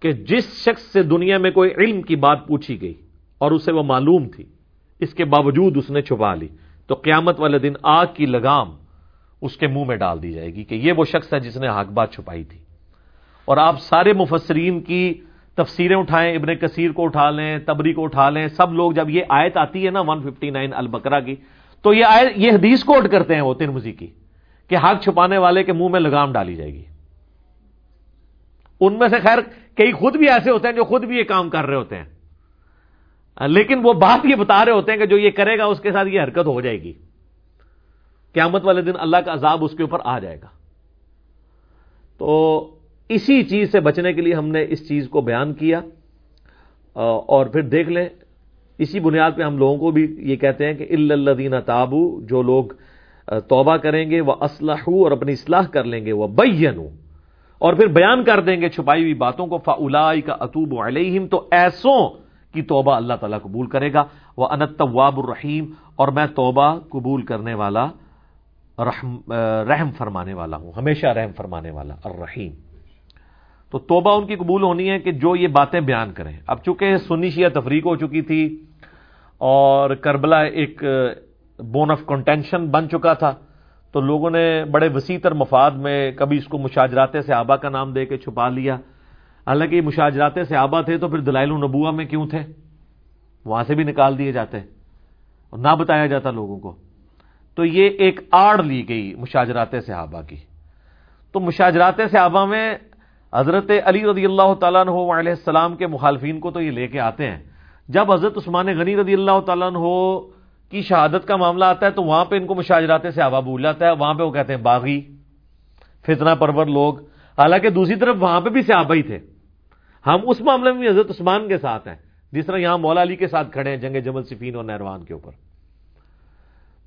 کہ جس شخص سے دنیا میں کوئی علم کی بات پوچھی گئی اور اسے وہ معلوم تھی، اس کے باوجود اس نے چھپا لی، تو قیامت والے دن آگ کی لگام اس کے منہ میں ڈال دی جائے گی کہ یہ وہ شخص ہے جس نے حق بات چھپائی تھی۔ اور آپ سارے مفسرین کی تفسیریں اٹھائیں، ابن کثیر کو اٹھا لیں، تبری کو اٹھا لیں، سب لوگ جب یہ آیت آتی ہے نا 159 البکرا کی، تو یہ آیت، یہ حدیث کوٹ کرتے ہیں وہ ترمزی کی کہ حق چھپانے والے کے منہ میں لگام ڈالی جائے گی۔ ان میں سے خیر کئی خود بھی ایسے ہوتے ہیں جو خود بھی یہ کام کر رہے ہوتے ہیں۔ لیکن وہ بات یہ بتا رہے ہوتے ہیں کہ جو یہ کرے گا، اس کے ساتھ یہ حرکت ہو جائے گی۔ قیامت والے دن اللہ کا عذاب اس کے اوپر آ جائے گا۔ تو اسی چیز سے بچنے کے لیے ہم نے اس چیز کو بیان کیا اور پھر دیکھ لیں، اسی بنیاد پہ ہم لوگوں کو بھی یہ کہتے ہیں کہ اللہ تابو جو لوگ توبہ کریں گے وہ اسلح اور اپنی اصلاح کر لیں گے وہ بین اور پھر بیان کر دیں گے چھپائی ہوئی باتوں کو فلا کا اطوب علیہم تو ایسوں کی توبہ اللہ تعالیٰ قبول کرے گا وہ انتواب الرحیم اور میں توبہ قبول کرنے والا رحم رحم فرمانے والا ہوں، ہمیشہ رحم فرمانے والا الرحیم۔ تو توبہ ان کی قبول ہونی ہے کہ جو یہ باتیں بیان کریں۔ اب چونکہ سنی شیعہ تفریق ہو چکی تھی اور کربلا ایک بون آف کنٹینشن بن چکا تھا، تو لوگوں نے بڑے وسیع تر مفاد میں کبھی اس کو مشاجرات سے آبا کا نام دے کے چھپا لیا۔ حالانکہ یہ مشاجرات سے آبا تھے تو پھر دلائل النبوہ میں کیوں تھے؟ وہاں سے بھی نکال دیے جاتے اور نہ بتایا جاتا لوگوں کو۔ تو یہ ایک آڑ لی گئی مشاجرات صحابہ کی۔ تو مشاجرات صحابہ میں حضرت علی رضی اللہ تعالیٰ عنہ علیہ السلام کے مخالفین کو تو یہ لے کے آتے ہیں۔ جب حضرت عثمان غنی رضی اللہ تعالیٰ عنہ کی شہادت کا معاملہ آتا ہے تو وہاں پہ ان کو مشاجرات صحابہ بھول جاتا ہے، وہاں پہ وہ کہتے ہیں، باغی، فتنہ پرور لوگ۔ حالانکہ دوسری طرف وہاں پہ بھی صحابہ ہی تھے۔ ہم اس معاملے میں بھی حضرت عثمان کے ساتھ ہیں۔ جس طرح یہاں مولا علی کے ساتھ کھڑے ہیں، جنگ جمل صفین اور نہروان کے اوپر۔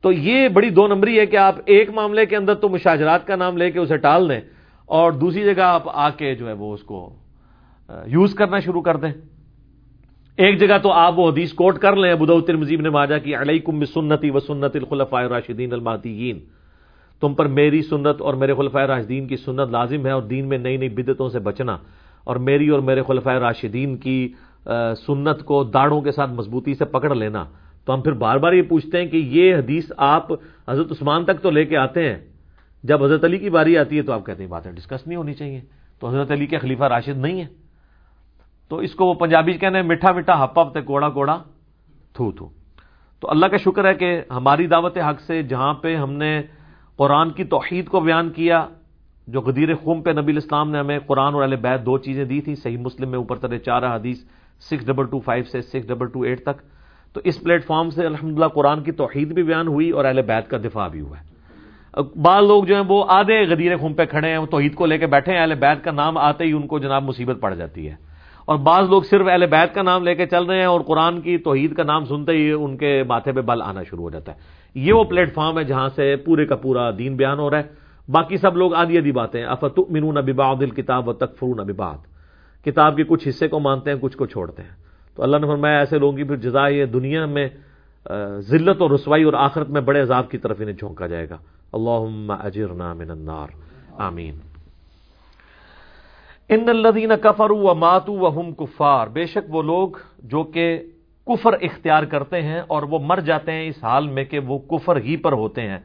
تو یہ بڑی دو نمبری ہے کہ آپ ایک معاملے کے اندر تو مشاجرات کا نام لے کے اسے ٹال دیں۔ اور دوسری جگہ آپ آ کے جو ہے وہ اس کو یوز کرنا شروع کر دیں۔ ایک جگہ تو آپ وہ حدیث کوٹ کر لیں بدوتر مزیب نے ماجا کی علیہ کم سنتی و سنت الخلفۂ راشدین الماتین تم پر میری سنت اور میرے خلفۂ راشدین کی سنت لازم ہے اور دین میں نئی نئی بدتوں سے بچنا۔ اور میری اور میرے خلفۂ راشدین کی سنت کو داڑوں کے ساتھ مضبوطی سے پکڑ لینا۔ تو ہم پھر بار بار یہ پوچھتے ہیں کہ یہ حدیث آپ حضرت عثمان تک تو لے کے آتے ہیں؟ جب حضرت علی کی باری آتی ہے تو آپ کہتے ہیں باتیں ڈسکس نہیں ہونی چاہیے۔ تو حضرت علی کے خلیفہ راشد نہیں ہے تو اس کو وہ پنجابی کہنے میٹھا میٹھا ہپ ہفتے کوڑا کوڑا تھو تھو۔ تو اللہ کا شکر ہے کہ ہماری دعوت حق سے جہاں پہ ہم نے قرآن کی توحید کو بیان کیا، جو غدیر خم پہ نبی الاسلام نے ہمیں قرآن اور بیت دو چیزیں دی تھی صحیح مسلم میں اوپر ترے چارہ حدیث سکس ڈبل ٹو فائیو سے سکس ڈبل ٹو ایٹ تک۔ تو اس پلیٹ فارم سے الحمد قرآن کی توحید بھی بیان ہوئی اور اہل بیت کا دفاع بھی ہوا ہے۔ بعض لوگ جو ہیں وہ آدھے غدیر خون پہ کھڑے ہیں، وہ توحید کو لے کے بیٹھے ہیں، اہل بیت کا نام آتے ہی ان کو جناب مصیبت پڑ جاتی ہے۔ اور بعض لوگ صرف اہل بیت کا نام لے کے چل رہے ہیں اور قرآن کی توحید کا نام سنتے ہی ان کے ماتھے پہ بل آنا شروع ہو جاتا ہے۔ یہ وہ پلیٹ فارم ہے جہاں سے پورے کا پورا دین بیان ہو رہا ہے۔ باقی سب لوگ آدھی آدھی باتیں افت منون اباد کتاب و تکفرون اباد کتاب کے کچھ حصے کو مانتے ہیں، کچھ کو چھوڑتے ہیں۔ تو اللہ نے فرمایا، ایسے لوگوں کی پھر جزا یہ دنیا میں ذلت اور رسوائی اور آخرت میں بڑے عذاب کی طرف انہیں جھونکا جائے گا۔ اللہم اجرنا من النار. آمین. ان الذین کفروا وماتوا وهم کفار. بے شک وہ لوگ جو کہ کفر اختیار کرتے ہیں اور وہ مر جاتے ہیں اس حال میں کہ وہ کفر ہی پر ہوتے ہیں.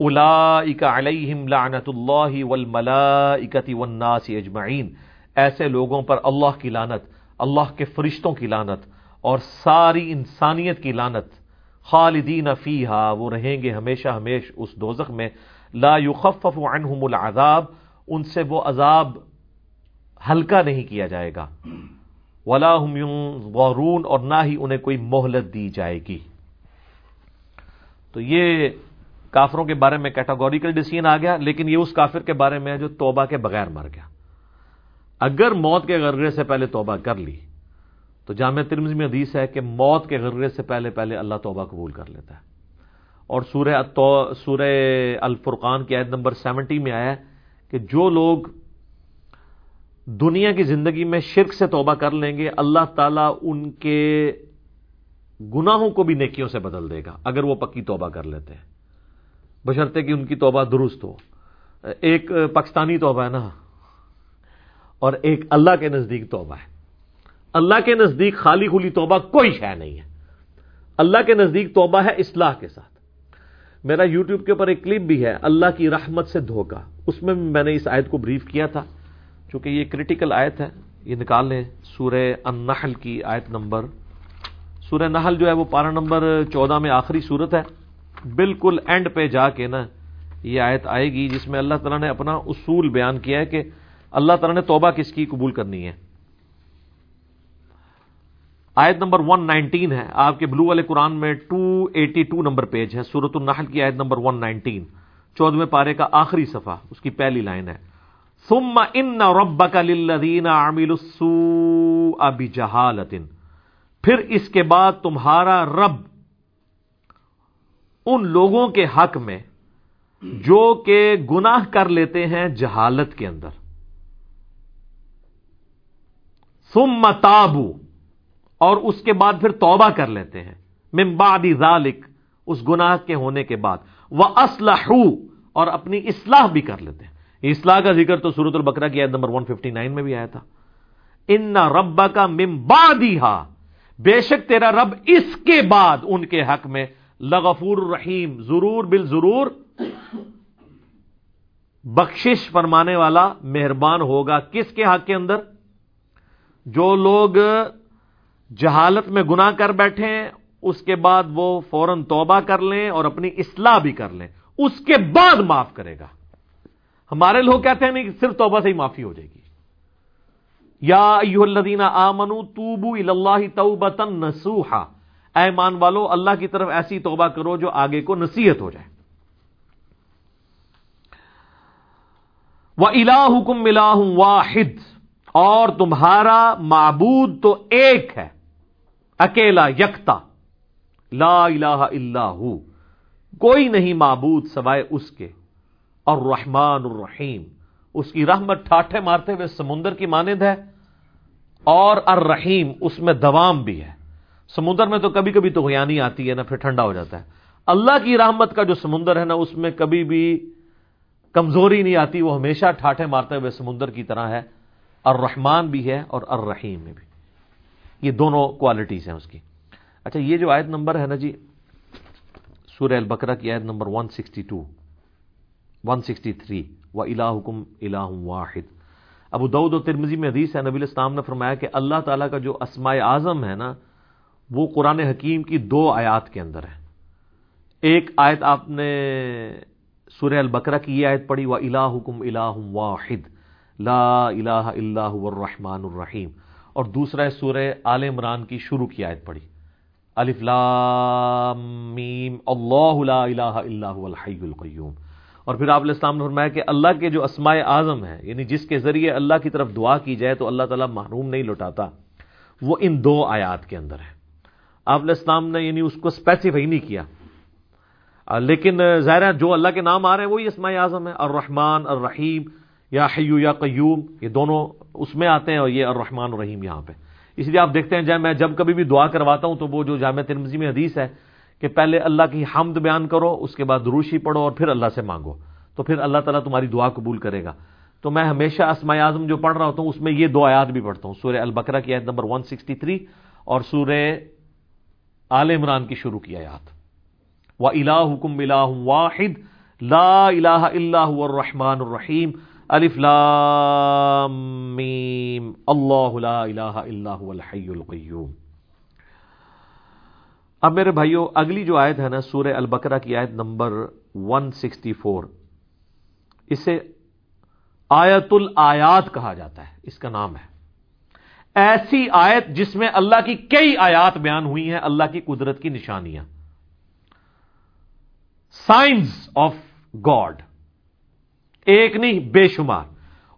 اولئک علیہم لعنت اللہ والملائکۃ والناس اجمعین. ایسے لوگوں پر اللہ کی لعنت، اللہ کے فرشتوں کی لانت اور ساری انسانیت کی لانت خالدین فیہا، وہ رہیں گے ہمیشہ ہمیش اس دوزخ میں. لا یخفف عنہم العذاب، ان سے وہ عذاب ہلکا نہیں کیا جائے گا. ولا هم ينظرون اور نہ ہی انہیں کوئی مہلت دی جائے گی. تو یہ کافروں کے بارے میں کیٹاگوریکل ڈیسیزن آ گیا، لیکن یہ اس کافر کے بارے میں ہے جو توبہ کے بغیر مر گیا. اگر موت کے غرغرے سے پہلے توبہ کر لی تو جامع ترمز میں حدیث ہے کہ موت کے غرغرے سے پہلے پہلے اللہ توبہ قبول کر لیتا ہے۔ اور سورہ سورہ الفرقان کی عید نمبر سیونٹی میں آیا ہے کہ جو لوگ دنیا کی زندگی میں شرک سے توبہ کر لیں گے، اللہ تعالیٰ ان کے گناہوں کو بھی نیکیوں سے بدل دے گا، اگر وہ پکی توبہ کر لیتے ہیں۔ بشرطے کہ ان کی توبہ درست ہو۔ ایک پاکستانی توبہ ہے نا، اور ایک اللہ کے نزدیک توبہ ہے۔ اللہ کے نزدیک خالی کھلی توبہ کوئی شے نہیں ہے۔ اللہ کے نزدیک توبہ ہے اصلاح کے ساتھ۔ میرا یوٹیوب کے اوپر ایک کلپ بھی ہے، اللہ کی رحمت سے دھوکا اس میں میں نے اس آیت کو بریف کیا تھا، چونکہ یہ کریٹیکل آیت ہے۔ یہ نکال لیں سورہ النحل کی آیت نمبر۔ سورہ نحل جو ہے وہ پارا نمبر چودہ میں آخری صورت ہے۔ بالکل اینڈ پہ جا کے نا یہ آیت آئے گی، جس میں اللہ تعالیٰ نے اپنا اصول بیان کیا ہے کہ اللہ تعالیٰ نے توبہ کس کی قبول کرنی ہے۔ آیت نمبر 119 ہے۔ آپ کے بلو والے قرآن میں 282 نمبر پیج ہے سورت النحل کی آیت نمبر 119 چودویں پارے کا آخری صفحہ، اس کی پہلی لائن ہے۔ ثم ان ربک للذین عملوا السوء بجہالت پھر اس کے بعد تمہارا رب ان لوگوں کے حق میں جو کہ گناہ کر لیتے ہیں جہالت کے اندر۔ ثم تابو اور اس کے بعد پھر توبہ کر لیتے ہیں۔ من بعد ذالک اس گناہ کے ہونے کے بعد۔ وہ اسلح اور اپنی اصلاح بھی کر لیتے ہیں۔ اصلاح کا ذکر تو سورت البکرا کی عید نمبر 159 میں بھی آیا تھا۔ ان ربا کا ممبادی بے شک تیرا رب اس کے بعد ان کے حق میں لغفور الرحیم ضرور بل ضرور بخشش فرمانے والا مہربان ہوگا۔ کس کے حق کے اندر؟ جو لوگ جہالت میں گناہ کر بیٹھے اس کے بعد وہ فوراً توبہ کر لیں اور اپنی اصلاح بھی کر لیں۔ اس کے بعد معاف کرے گا۔ ہمارے لوگ کہتے ہیں نہیں صرف توبہ سے ہی معافی ہو جائے گی۔ یا ایو الذین آمنو توبو اللہ توبتا نسوحا اے مان والو، اللہ کی طرف ایسی توبہ کرو جو آگے کو نصیحت ہو جائے۔ وہ الا حکم ملا ہوں واحد۔ اور تمہارا معبود تو ایک ہے۔ اکیلا یکتا، لا الہ الا ہو، کوئی نہیں معبود سوائے اس کے۔ اور رحمان الرحیم، اس کی رحمت ٹھاٹھے مارتے ہوئے سمندر کی مانند ہے، اور الرحیم، اس میں دوام بھی ہے۔ سمندر میں تو کبھی کبھی تو غیانی آتی ہے نا پھر ٹھنڈا ہو جاتا ہے۔ اللہ کی رحمت کا جو سمندر ہے نا اس میں کبھی بھی کمزوری نہیں آتی، وہ ہمیشہ ٹھاٹھے مارتے ہوئے سمندر کی طرح ہے۔ الرحمان بھی ہے اور الرحیم میں بھی۔ یہ دونوں کوالٹیز ہیں اس کی۔ اچھا یہ جو آیت نمبر ہے نا جی سورہ البقرہ کی آیت نمبر 162 163 و الہ حکم الہ واحد۔ ابو دعود و ترمزی میں حدیث ہے، نبی الاسلام نے فرمایا کہ اللہ تعالیٰ کا جو اسماء اعظم ہے نا، وہ قرآن حکیم کی دو آیات کے اندر ہے۔ ایک آیت آپ نے سورہ البقرہ کی یہ آیت پڑھی و الہ حکم الہ واحد۔ لا الہ اللہ الرحمن الرحیم اور دوسرا ہے سورہ آل عمران کی شروع کی آیت پڑھی۔ الف لام میم، اللہ لا الہ الا هو الحی القیوم۔ اور پھر آپ السلام نے فرمایا کہ اللہ کے جو اسماء اعظم ہیں یعنی جس کے ذریعے اللہ کی طرف دعا کی جائے تو اللہ تعالیٰ محروم نہیں لوٹاتا، وہ ان دو آیات کے اندر ہے آپ السلام نے یعنی اس کو اسپیسیفائی نہیں کیا۔ لیکن ظاہر جو اللہ کے نام آ رہے ہیں، وہی اسماء اعظم ہے الرحمن، الرحیم یا حیو یا قیوم، یہ دونوں اس میں آتے ہیں اور یہ الرحمن الرحیم یہاں پہ۔ اس لیے آپ دیکھتے ہیں جب میں جب کبھی بھی دعا کرواتا ہوں تو وہ جو جامع ترمزی میں حدیث ہے کہ پہلے اللہ کی حمد بیان کرو، اس کے بعد روشی پڑھو اور پھر اللہ سے مانگو۔ تو پھر اللہ تعالیٰ تمہاری دعا قبول کرے گا۔ تو میں ہمیشہ اسماء اعظم جو پڑھ رہا ہوتا ہوں، اس میں یہ دو آیات بھی پڑھتا ہوں۔ سورہ البقرہ کی آیت نمبر 163 اور سورہ آل عمران کی شروع کی آیات۔ و الہ حکم واحد، لا الہ الا هو الرحمن الرحیم الف لام میم اللہ لا الہ الا هو الحی القیوم۔ اب میرے بھائیوں اگلی جو آیت ہے نا، سورہ البقرہ کی آیت نمبر 164 اسے آیت الآیات کہا جاتا ہے، اس کا نام ہے۔ ایسی آیت جس میں اللہ کی کئی آیات بیان ہوئی ہیں، اللہ کی قدرت کی نشانیاں۔ سائنس آف گاڈ ایک نہیں، بے شمار۔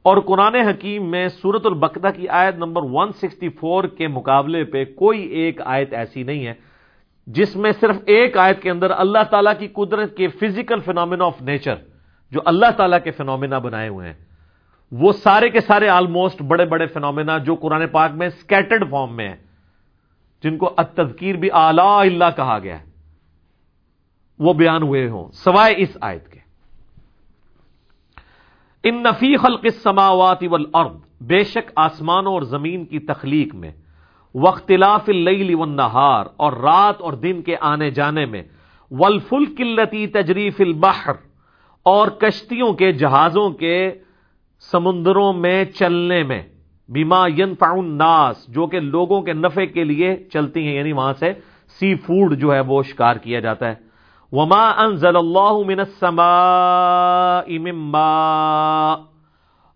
اور قرآن حکیم میں سورت البقدہ کی آیت نمبر 164 کے مقابلے پہ کوئی ایک آیت ایسی نہیں ہے، جس میں صرف ایک آیت کے اندر اللہ تعالیٰ کی قدرت کے فزیکل فینومینا آف نیچر جو اللہ تعالیٰ کے فینومینا بنائے ہوئے ہیں۔ وہ سارے کے سارے آلموسٹ بڑے بڑے فینومینا جو قرآن پاک میں اسکیٹرڈ فارم میں ہیں، جن کو التذکیر بھی اعلی اللہ کہا گیا ہے۔ وہ بیان ہوئے ہوں، سوائے اس آیت کے۔ ان نفی خلق السماوات والارض، بے شک آسمانوں اور زمین کی تخلیق میں وختلاف اللیل والنہار اور رات اور دن کے آنے جانے میں، والفلک التي تجریف البحر، اور کشتیوں کے جہازوں کے سمندروں میں چلنے میں بیما ینفع الناس، جو کہ لوگوں کے نفع کے لیے چلتی ہیں یعنی وہاں سے سی فوڈ جو ہے وہ شکار کیا جاتا ہے۔ وما انزل اللہ من السماء مما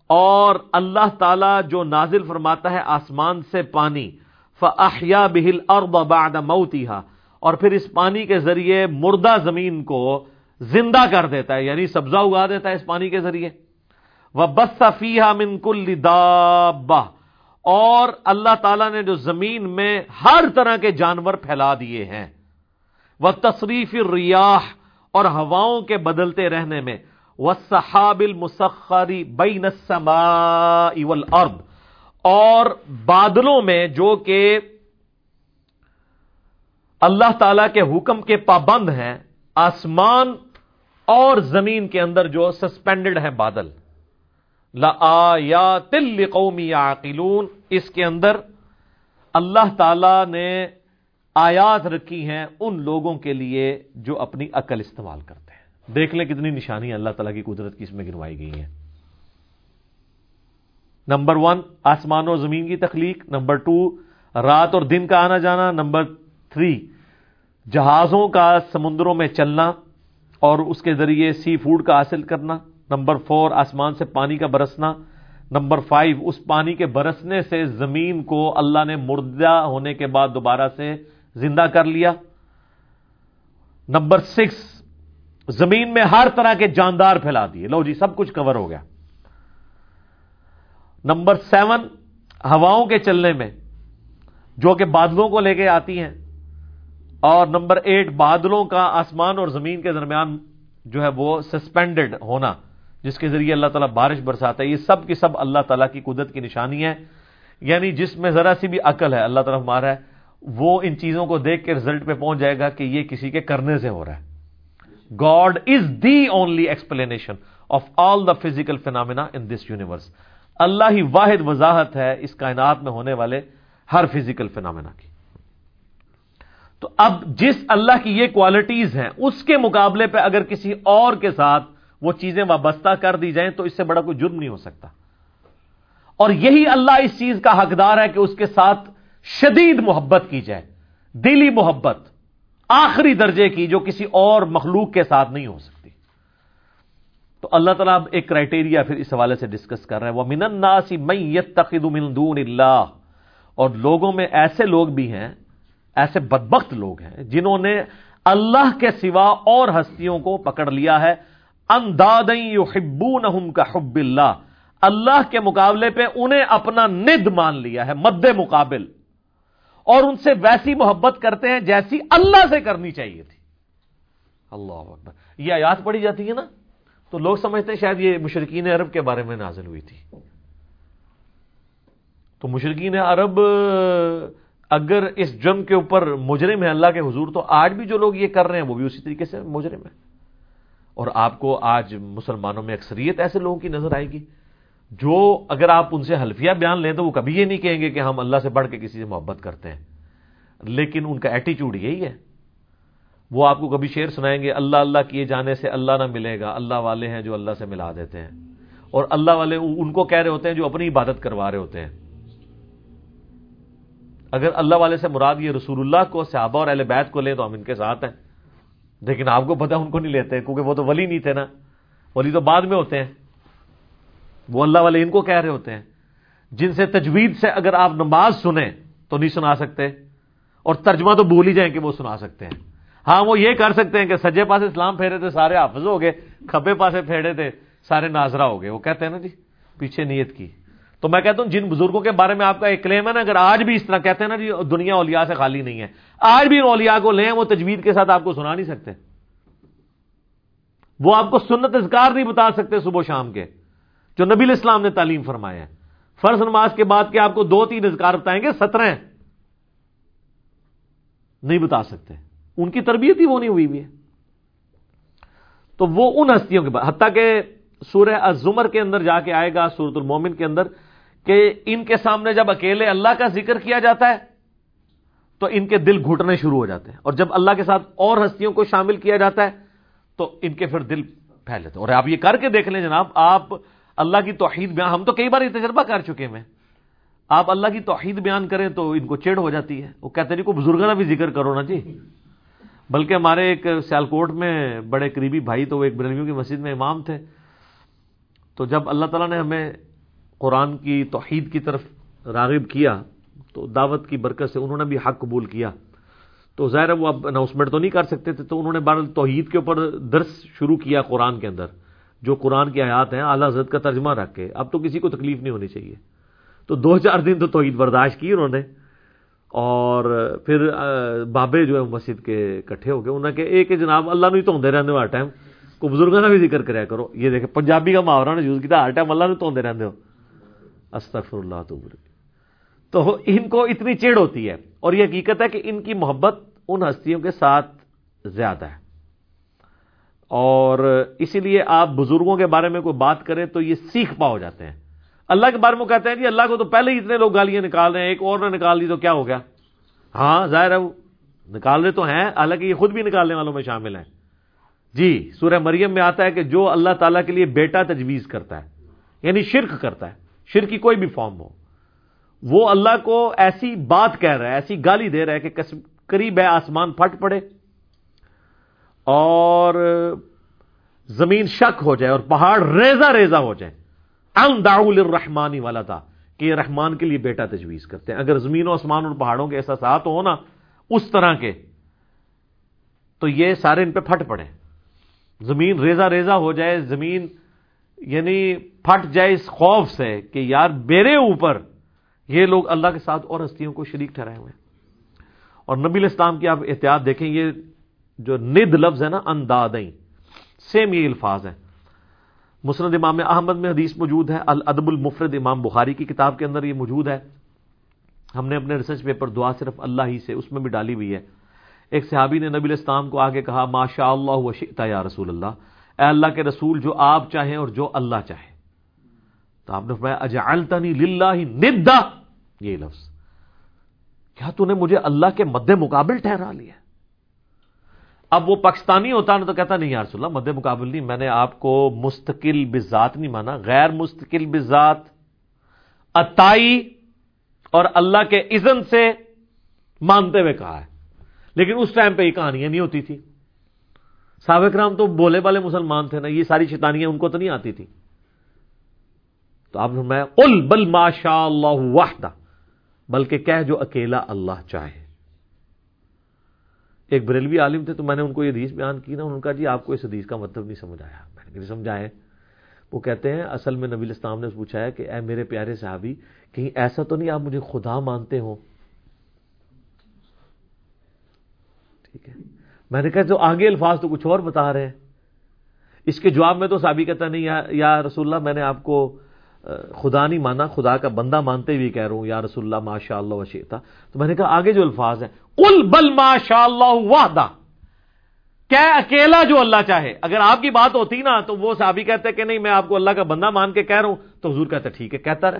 اور اللہ تعالی جو نازل فرماتا ہے آسمان سے پانی فاحیا به الارض بعد موتها۔ اور پھر اس پانی کے ذریعے مردہ زمین کو زندہ کر دیتا ہے یعنی سبزہ اگا دیتا ہے اس پانی کے ذریعے۔ وہ بس فیحا من کل دابہ اور اللہ تعالیٰ نے جو زمین میں ہر طرح کے جانور پھیلا دیے ہیں۔ وہ تصریف ریاح اور ہواؤں کے بدلتے رہنے میں وہ صحاب المسخری بین السماء والارض اور بادلوں میں جو کہ اللہ تعالی کے حکم کے پابند ہیں، آسمان اور زمین کے اندر جو سسپینڈڈ ہیں بادل۔ لا یا تل قومی اس کے اندر اللہ تعالی نے آیات رکھی ہیں ان لوگوں کے لیے جو اپنی عقل استعمال کرتے ہیں۔ دیکھ لیں کتنی نشانی اللہ تعالیٰ کی قدرت کی اس میں گنوائی گئی ہیں۔ نمبر ون، آسمان و زمین کی تخلیق۔ نمبر ٹو، رات اور دن کا آنا جانا۔ نمبر تھری، جہازوں کا سمندروں میں چلنا اور اس کے ذریعے سی فوڈ کا حاصل کرنا۔ نمبر فور، آسمان سے پانی کا برسنا۔ نمبر فائیو، اس پانی کے برسنے سے زمین کو اللہ نے مردہ ہونے کے بعد دوبارہ سے زندہ کر لیا۔ نمبر سکس، زمین میں ہر طرح کے جاندار پھیلا دیے۔ لو جی سب کچھ کور ہو گیا۔ نمبر سیون، ہواؤں کے چلنے میں، جو کہ بادلوں کو لے کے آتی ہیں۔ اور نمبر ایٹ، بادلوں کا آسمان اور زمین کے درمیان جو ہے وہ سسپینڈڈ ہونا، جس کے ذریعے اللہ تعالیٰ بارش برساتا ہے۔ یہ سب کی سب اللہ تعالیٰ کی قدرت کی نشانی ہے۔ یعنی جس میں ذرا سی بھی عقل ہے، اللہ تعالیٰ ہمارا ہے وہ ان چیزوں کو دیکھ کے رزلٹ پہ پہنچ جائے گا کہ یہ کسی کے کرنے سے ہو رہا ہے۔ God is the only explanation of all the physical phenomena in this universe اللہ ہی واحد وضاحت ہے اس کائنات میں ہونے والے ہر فزیکل فینامنا کی۔ تو اب جس اللہ کی یہ کوالٹیز ہیں، اس کے مقابلے پہ اگر کسی اور کے ساتھ وہ چیزیں وابستہ کر دی جائیں تو اس سے بڑا کوئی جرم نہیں ہو سکتا۔ اور یہی اللہ اس چیز کا حقدار ہے کہ اس کے ساتھ شدید محبت کی جائے، دلی محبت، آخری درجے کی جو کسی اور مخلوق کے ساتھ نہیں ہو سکتی۔ تو اللہ تعالیٰ ایک کرائٹیریا پھر اس حوالے سے ڈسکس کر رہے ہیں۔ وہ من الناسی من دون اللہ اور لوگوں میں ایسے لوگ بھی ہیں، ایسے بدبخت لوگ ہیں جنہوں نے اللہ کے سوا اور ہستیوں کو پکڑ لیا ہے۔ انداد یحبونہم کا حب اللہ اللہ کے مقابلے پہ انہیں اپنا ند مان لیا ہے، مد مقابل۔ اور ان سے ویسی محبت کرتے ہیں جیسی اللہ سے کرنی چاہیے تھی۔ اللہ اکبر۔ یہ آیات پڑھی جاتی ہے نا؟ تو لوگ سمجھتے ہیں شاید یہ مشرقین عرب کے بارے میں نازل ہوئی تھی۔ تو مشرقین عرب، اگر اس جرم کے اوپر مجرم ہے اللہ کے حضور، تو آج بھی جو لوگ یہ کر رہے ہیں، وہ بھی اسی طریقے سے مجرم ہے اور آپ کو آج مسلمانوں میں اکثریت ایسے لوگوں کی نظر آئے گی۔ جو اگر آپ ان سے حلفیہ بیان لیں تو وہ کبھی یہ نہیں کہیں گے کہ ہم اللہ سے بڑھ کے کسی سے محبت کرتے ہیں۔ لیکن ان کا ایٹیچیوڈ یہی ہے۔ وہ آپ کو کبھی شعر سنائیں گے، اللہ اللہ کیے جانے سے اللہ نہ ملے گا، اللہ والے ہیں جو اللہ سے ملا دیتے ہیں۔ اور اللہ والے ان کو کہہ رہے ہوتے ہیں جو اپنی عبادت کروا رہے ہوتے ہیں۔ اگر اللہ والے سے مراد یہ رسول اللہ کو، صحابہ اور اہل بیت کو لیں تو ہم ان کے ساتھ ہیں۔ لیکن آپ کو پتا ان کو نہیں لیتے، کیونکہ وہ تو ولی نہیں تھے نا۔ ولی تو بعد میں ہوتے ہیں۔ وہ اللہ والے ان کو کہہ رہے ہوتے ہیں۔ جن سے تجوید سے اگر آپ نماز سنیں تو نہیں سنا سکتے، اور ترجمہ تو بھول ہی جائیں کہ وہ سنا سکتے ہیں۔ ہاں وہ یہ کر سکتے ہیں کہ سجے پاس اسلام پھیرے تھے، سارے حافظ ہو گئے کھبے پاسے پھیڑے تھے، سارے ناظرہ ہو گئے۔ وہ کہتے ہیں نا جی پیچھے نیت کی۔ تو میں کہتا ہوں جن بزرگوں کے بارے میں آپ کا ایک کلیم ہے نا، اگر آج بھی اس طرح کہتے ہیں نا جی دنیا اولیاء سے خالی نہیں ہے۔ آج بھی اولیاء کو لیں، وہ تجوید کے ساتھ آپ کو سنا نہیں سکتے۔ وہ آپ کو سنت اذکار نہیں بتا سکتے صبح شام کے۔ جو نبی الاسلام نے تعلیم فرمایا ہے۔ فرض نماز کے بعد کہ آپ کو دو تین اذکار بتائیں گے، سترہ نہیں بتا سکتے۔ ان کی تربیت ہی وہ نہیں ہوئی ہوئی ہے۔ تو وہ ان ہستیوں کے بعد، حتیٰ کہ سورہ الزمر کے اندر جا کے آئے گا سورت المومن کے اندر، کہ ان کے سامنے جب اکیلے اللہ کا ذکر کیا جاتا ہے، تو ان کے دل گھٹنے شروع ہو جاتے ہیں۔ اور جب اللہ کے ساتھ اور ہستیوں کو شامل کیا جاتا ہے، تو ان کے پھر دل پھیلے اور آپ یہ کر کے دیکھ لیں جناب، آپ اللہ کی توحید بیان ہم تو کئی بار یہ تجربہ کر چکے ہیں آپ اللہ کی توحید بیان کریں تو ان کو چڑ ہو جاتی ہے۔ وہ کہتے ہیں جی، کو بزرگانہ بھی ذکر کرو نا جی۔ بلکہ ہمارے ایک سیالکوٹ میں بڑے قریبی بھائی تو وہ ایک بریلویوں کی مسجد میں امام تھے۔ تو جب اللہ تعالیٰ نے ہمیں قرآن کی توحید کی طرف راغب کیا، تو دعوت کی برکت سے انہوں نے بھی حق قبول کیا۔ تو ظاہر وہ اب اناؤنسمنٹ تو نہیں کر سکتے تھے، تو انہوں نے بار توحید کے اوپر درس شروع کیا قرآن کے اندر۔ جو قرآن کی آیات ہیں اعلیٰ حضرت کا ترجمہ رکھ کے۔ اب تو کسی کو تکلیف نہیں ہونی چاہیے۔ تو دو چار دن تو توحید برداشت کی انہوں نے۔ اور پھر بابے جو ہے مسجد کے کٹھے ہو گئے۔ انہوں نے کہ ایک جناب، اللہ نہیں تو رہتے ہو ہر ٹائم۔ کو بزرگوں کا بھی ذکر کریا کرو۔ یہ دیکھیں، پنجابی کا محاورہ نے یوز کیا ہر ٹائم اللہ نہیں تو رہتے ہو۔ استغفر اللہ تو تو ان کو اتنی چیڑ ہوتی ہے۔ اور یہ حقیقت ہے کہ ان کی محبت ان ہستیوں کے ساتھ زیادہ ہے۔ اور اسی لیے آپ بزرگوں کے بارے میں کوئی بات کریں تو یہ سیکھ پا ہو جاتے ہیں۔ اللہ کے بارے میں کہتے ہیں جی اللہ کو تو پہلے ہی اتنے لوگ گالیاں نکال رہے ہیں، ایک اور نے نکال دی تو کیا ہو گیا؟ ہاں ظاہر ہے وہ نکال رہے تو ہیں، حالانکہ یہ خود بھی نکالنے والوں میں شامل ہیں۔ جی سورہ مریم میں آتا ہے کہ جو اللہ تعالیٰ کے لیے بیٹا تجویز کرتا ہے یعنی شرک کرتا ہے، شرک کی کوئی بھی فارم ہو، وہ اللہ کو ایسی بات کہہ رہا ہے، ایسی گالی دے رہا ہے کہ قریب ہے آسمان پھٹ پڑے۔ اور زمین شک ہو جائے اور پہاڑ ریزا ریزا ہو جائے۔ داول الرحمانی والا تھا کہ یہ رحمان کے لیے بیٹا تجویز کرتے ہیں۔ اگر زمین و آسمان اور پہاڑوں کے احساسات ہو نا، اس طرح کے، تو یہ سارے ان پہ پھٹ پڑے۔ زمین ریزا ریزا ہو جائے، زمین یعنی پھٹ جائے اس خوف سے کہ یار میرے اوپر یہ لوگ اللہ کے ساتھ اور ہستیوں کو شریک ٹھہرائے ہوئے اور نبی الاسلام کی آپ احتیاط دیکھیں، یہ جو ند لفظ ہے نا، اندادیں۔ سیم یہ الفاظ ہیں۔ مسند امام احمد میں حدیث موجود ہے۔ الادب المفرد امام بخاری کی کتاب کے اندر یہ موجود ہے۔ ہم نے اپنے ریسرچ پیپر دعا صرف اللہ ہی سے اس میں بھی ڈالی ہوئی ہے۔ ایک صحابی نے نبی الاسلام کو آگے کہا ما شاء اللہ وشئتا یا رسول اللہ، اے اللہ کے رسول، جو آپ چاہیں اور جو اللہ چاہے۔ تو آپ نے فرمایا، اجعلتنی للہ ندا یہ لفظ۔ کیا تو نے مجھے اللہ کے مد مقابل ٹھہرا لیا؟ اب وہ پاکستانی ہوتا نا تو کہتا نہیں یار اللہ مد مقابل نہیں، میں نے آپ کو مستقل بذات نہیں مانا، غیر مستقل بذات اتائی اور اللہ کے اذن سے مانتے ہوئے کہا ہے۔ لیکن اس ٹائم پہ یہ کہانیاں نہیں ہوتی تھی۔ سابق رام تو بولے والے مسلمان تھے نا، یہ ساری شیطانیاں ان کو تو نہیں آتی تھی۔ تو آپ میں ال بل ماشاء اللہ واحدہ بلکہ کہہ جو اکیلا اللہ چاہے۔ ایک بریلوی عالم تھے تو میں نے ان کو یہ حدیث بیان کی نا، انہوں نے کہا جی آپ کو اس حدیث کا مطلب نہیں سمجھ آیا۔ میں نے جی سمجھائے۔ وہ کہتے ہیں، اصل میں نبی اسلام نے پوچھا ہے کہ اے میرے پیارے صحابی، کہیں ایسا تو نہیں آپ مجھے خدا مانتے ہو ٹھیک ہے۔ میں نے کہا تو آگے الفاظ تو کچھ اور بتا رہے ہیں۔ اس کے جواب میں تو صحابی کہتا نہیں، یا رسول اللہ، میں نے آپ کو خدا نہیں مانا، خدا کا بندہ مانتے ہوئے کہہ رہا ہوں، یا رسول اللہ ماشاء اللہ وشیتا تو میں نے کہا آگے جو الفاظ ہیں کل بل ماشاء اللہ وحدہ۔ کیا اکیلا جو اللہ چاہے۔ اگر آپ کی بات ہوتی نا تو وہ صحابی کہتے کہ نہیں، میں آپ کو اللہ کا بندہ مان کے کہہ رہا ہوں۔ تو حضور کہتے ٹھیک ہے، کہتا رہے۔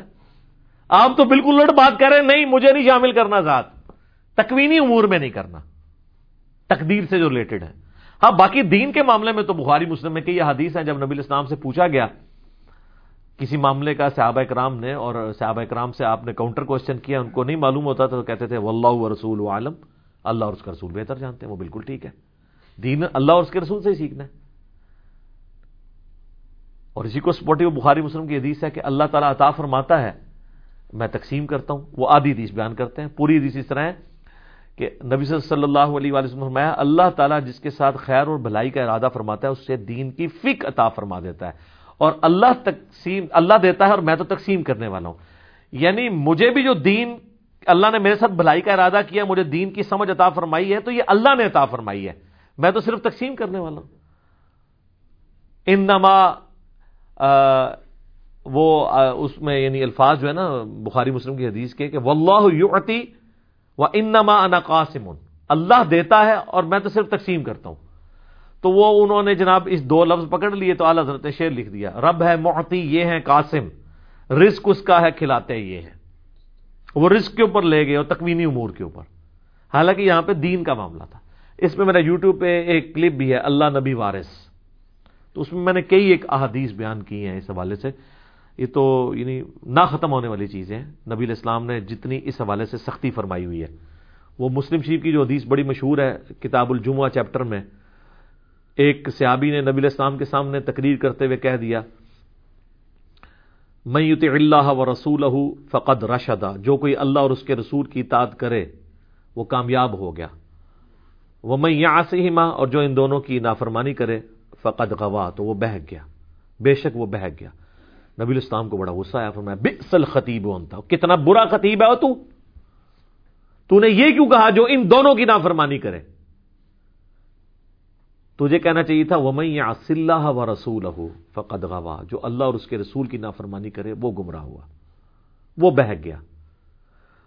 آپ تو بالکل لٹ بات کر رہے نہیں، مجھے نہیں شامل کرنا ذات۔ تکوینی امور میں نہیں کرنا۔ تقدیر سے جو ریلیٹڈ ہے۔ ہاں باقی دین کے معاملے میں تو بخاری، مسلم میں کہ یہ حدیث ہے جب نبی اسلام سے پوچھا گیا کسی معاملے کا صحابہ کرام نے اور صحابہ کرام سے آپ نے کاؤنٹر کوشچن کیا، ان کو نہیں معلوم ہوتا تھا تو کہتے تھے، واللہ و رسول عالم، اللہ اور اس کا رسول بہتر جانتے ہیں، وہ بالکل ٹھیک ہے۔ دین اللہ اور اس کے رسول سے ہی سیکھنا ہے۔ اور اسی کو سپورٹو بخاری مسلم کی حدیث ہے کہ اللہ تعالیٰ عطا فرماتا ہے۔ میں تقسیم کرتا ہوں، وہ آدھی حدیث بیان کرتے ہیں۔ پوری حدیث اس طرح ہے کہ نبی صلی اللہ علیہ وسلم فرمایا، اللہ تعالیٰ جس کے ساتھ خیر اور بھلائی کا ارادہ فرماتا ہے، اس سے دین کی فک عطا فرما دیتا ہے۔ اور اللہ تقسیم، اللہ دیتا ہے اور میں تو تقسیم کرنے والا ہوں۔ یعنی مجھے بھی جو دین، اللہ نے میرے ساتھ بھلائی کا ارادہ کیا، مجھے دین کی سمجھ عطا فرمائی ہے، تو یہ اللہ نے عطا فرمائی ہے۔ میں تو صرف تقسیم کرنے والا ہوں۔ ان نما وہ اس میں یعنی الفاظ جو ہے نا، بخاری مسلم کی حدیث کے کہ واللہ یعطی و انما انا قاسم اللہ دیتا ہے اور میں تو صرف تقسیم کرتا ہوں۔ تو وہ انہوں نے جناب اس دو لفظ پکڑ لیے تو اعلی حضرت شیر لکھ دیا۔ رب ہے محتی یہ ہے قاسم۔ رزق اس کا ہے، کھلاتے یہ ہے وہ رزق کے اوپر لے گئے اور تکوینی امور کے اوپر۔ حالانکہ یہاں پہ دین کا معاملہ تھا۔ اس میں میرا یوٹیوب پہ ایک کلپ بھی ہے، اللہ نبی وارث۔ تو اس میں میں نے کئی ایک احادیث بیان کی ہیں اس حوالے سے۔ یہ تو یعنی نہ ختم ہونے والی چیزیں ہیں۔ نبی الاسلام نے جتنی اس حوالے سے سختی فرمائی ہوئی ہے۔ وہ مسلم شریف کی جو حدیث بڑی مشہور ہے، کتاب الجمعہ چیپٹر میں ایک سیابی نے نبی الاسلام کے سامنے تقریر کرتے ہوئے کہہ دیا میں یوت اللہ و رسول فقد رشدا جو کوئی اللہ اور اس کے رسول کی اطاعت کرے، وہ کامیاب ہو گیا۔ وہ میں یہاں سے ہی ماں اور جو ان دونوں کی نافرمانی کرے، فقد گوا تو وہ بہک گیا۔ بے شک وہ بہک گیا۔ نبی الاسلام کو بڑا غصہ آیا، فرمایا بسل خطیب ہوتا کتنا برا خطیب ہے تو؟ تو نے یہ کیوں کہا، جو ان دونوں کی نافرمانی کرے؟ تجھے کہنا چاہیے تھا وہ میں اللہ و رسول فقد غوا جو اللہ اور اس کے رسول کی نافرمانی کرے، وہ گمراہ ہوا۔ وہ بہک گیا۔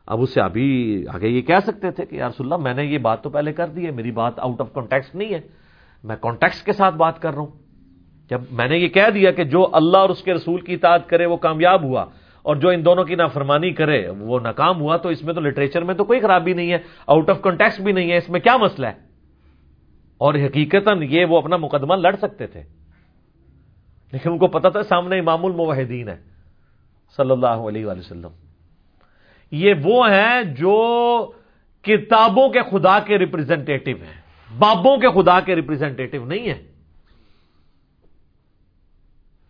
اب اس سے ابھی آگے یہ کہہ سکتے تھے کہ یا رسول اللہ، میں نے یہ بات تو پہلے کر دی ہے، میری بات آؤٹ آف کانٹیکس نہیں ہے۔ میں کانٹیکس کے ساتھ بات کر رہا ہوں۔ جب میں نے یہ کہہ دیا کہ جو اللہ اور اس کے رسول کی اطاعت کرے، وہ کامیاب ہوا اور جو ان دونوں کی نافرمانی کرے، وہ ناکام ہوا، تو اس میں تو لٹریچر میں تو کوئی خرابی نہیں ہے آؤٹ آف کنٹیکس بھی نہیں ہے۔ اس میں کیا مسئلہ ہے؟ اور حقیقت یہ وہ اپنا مقدمہ لڑ سکتے تھے۔ لیکن ان کو پتا تھا سامنے امام الموحدین ہے، صلی اللہ علیہ وآلہ وسلم۔ یہ وہ ہیں جو کتابوں کے خدا کے ریپرزینٹیٹو ہیں۔ بابوں کے خدا کے ریپرزینٹیٹو نہیں ہیں۔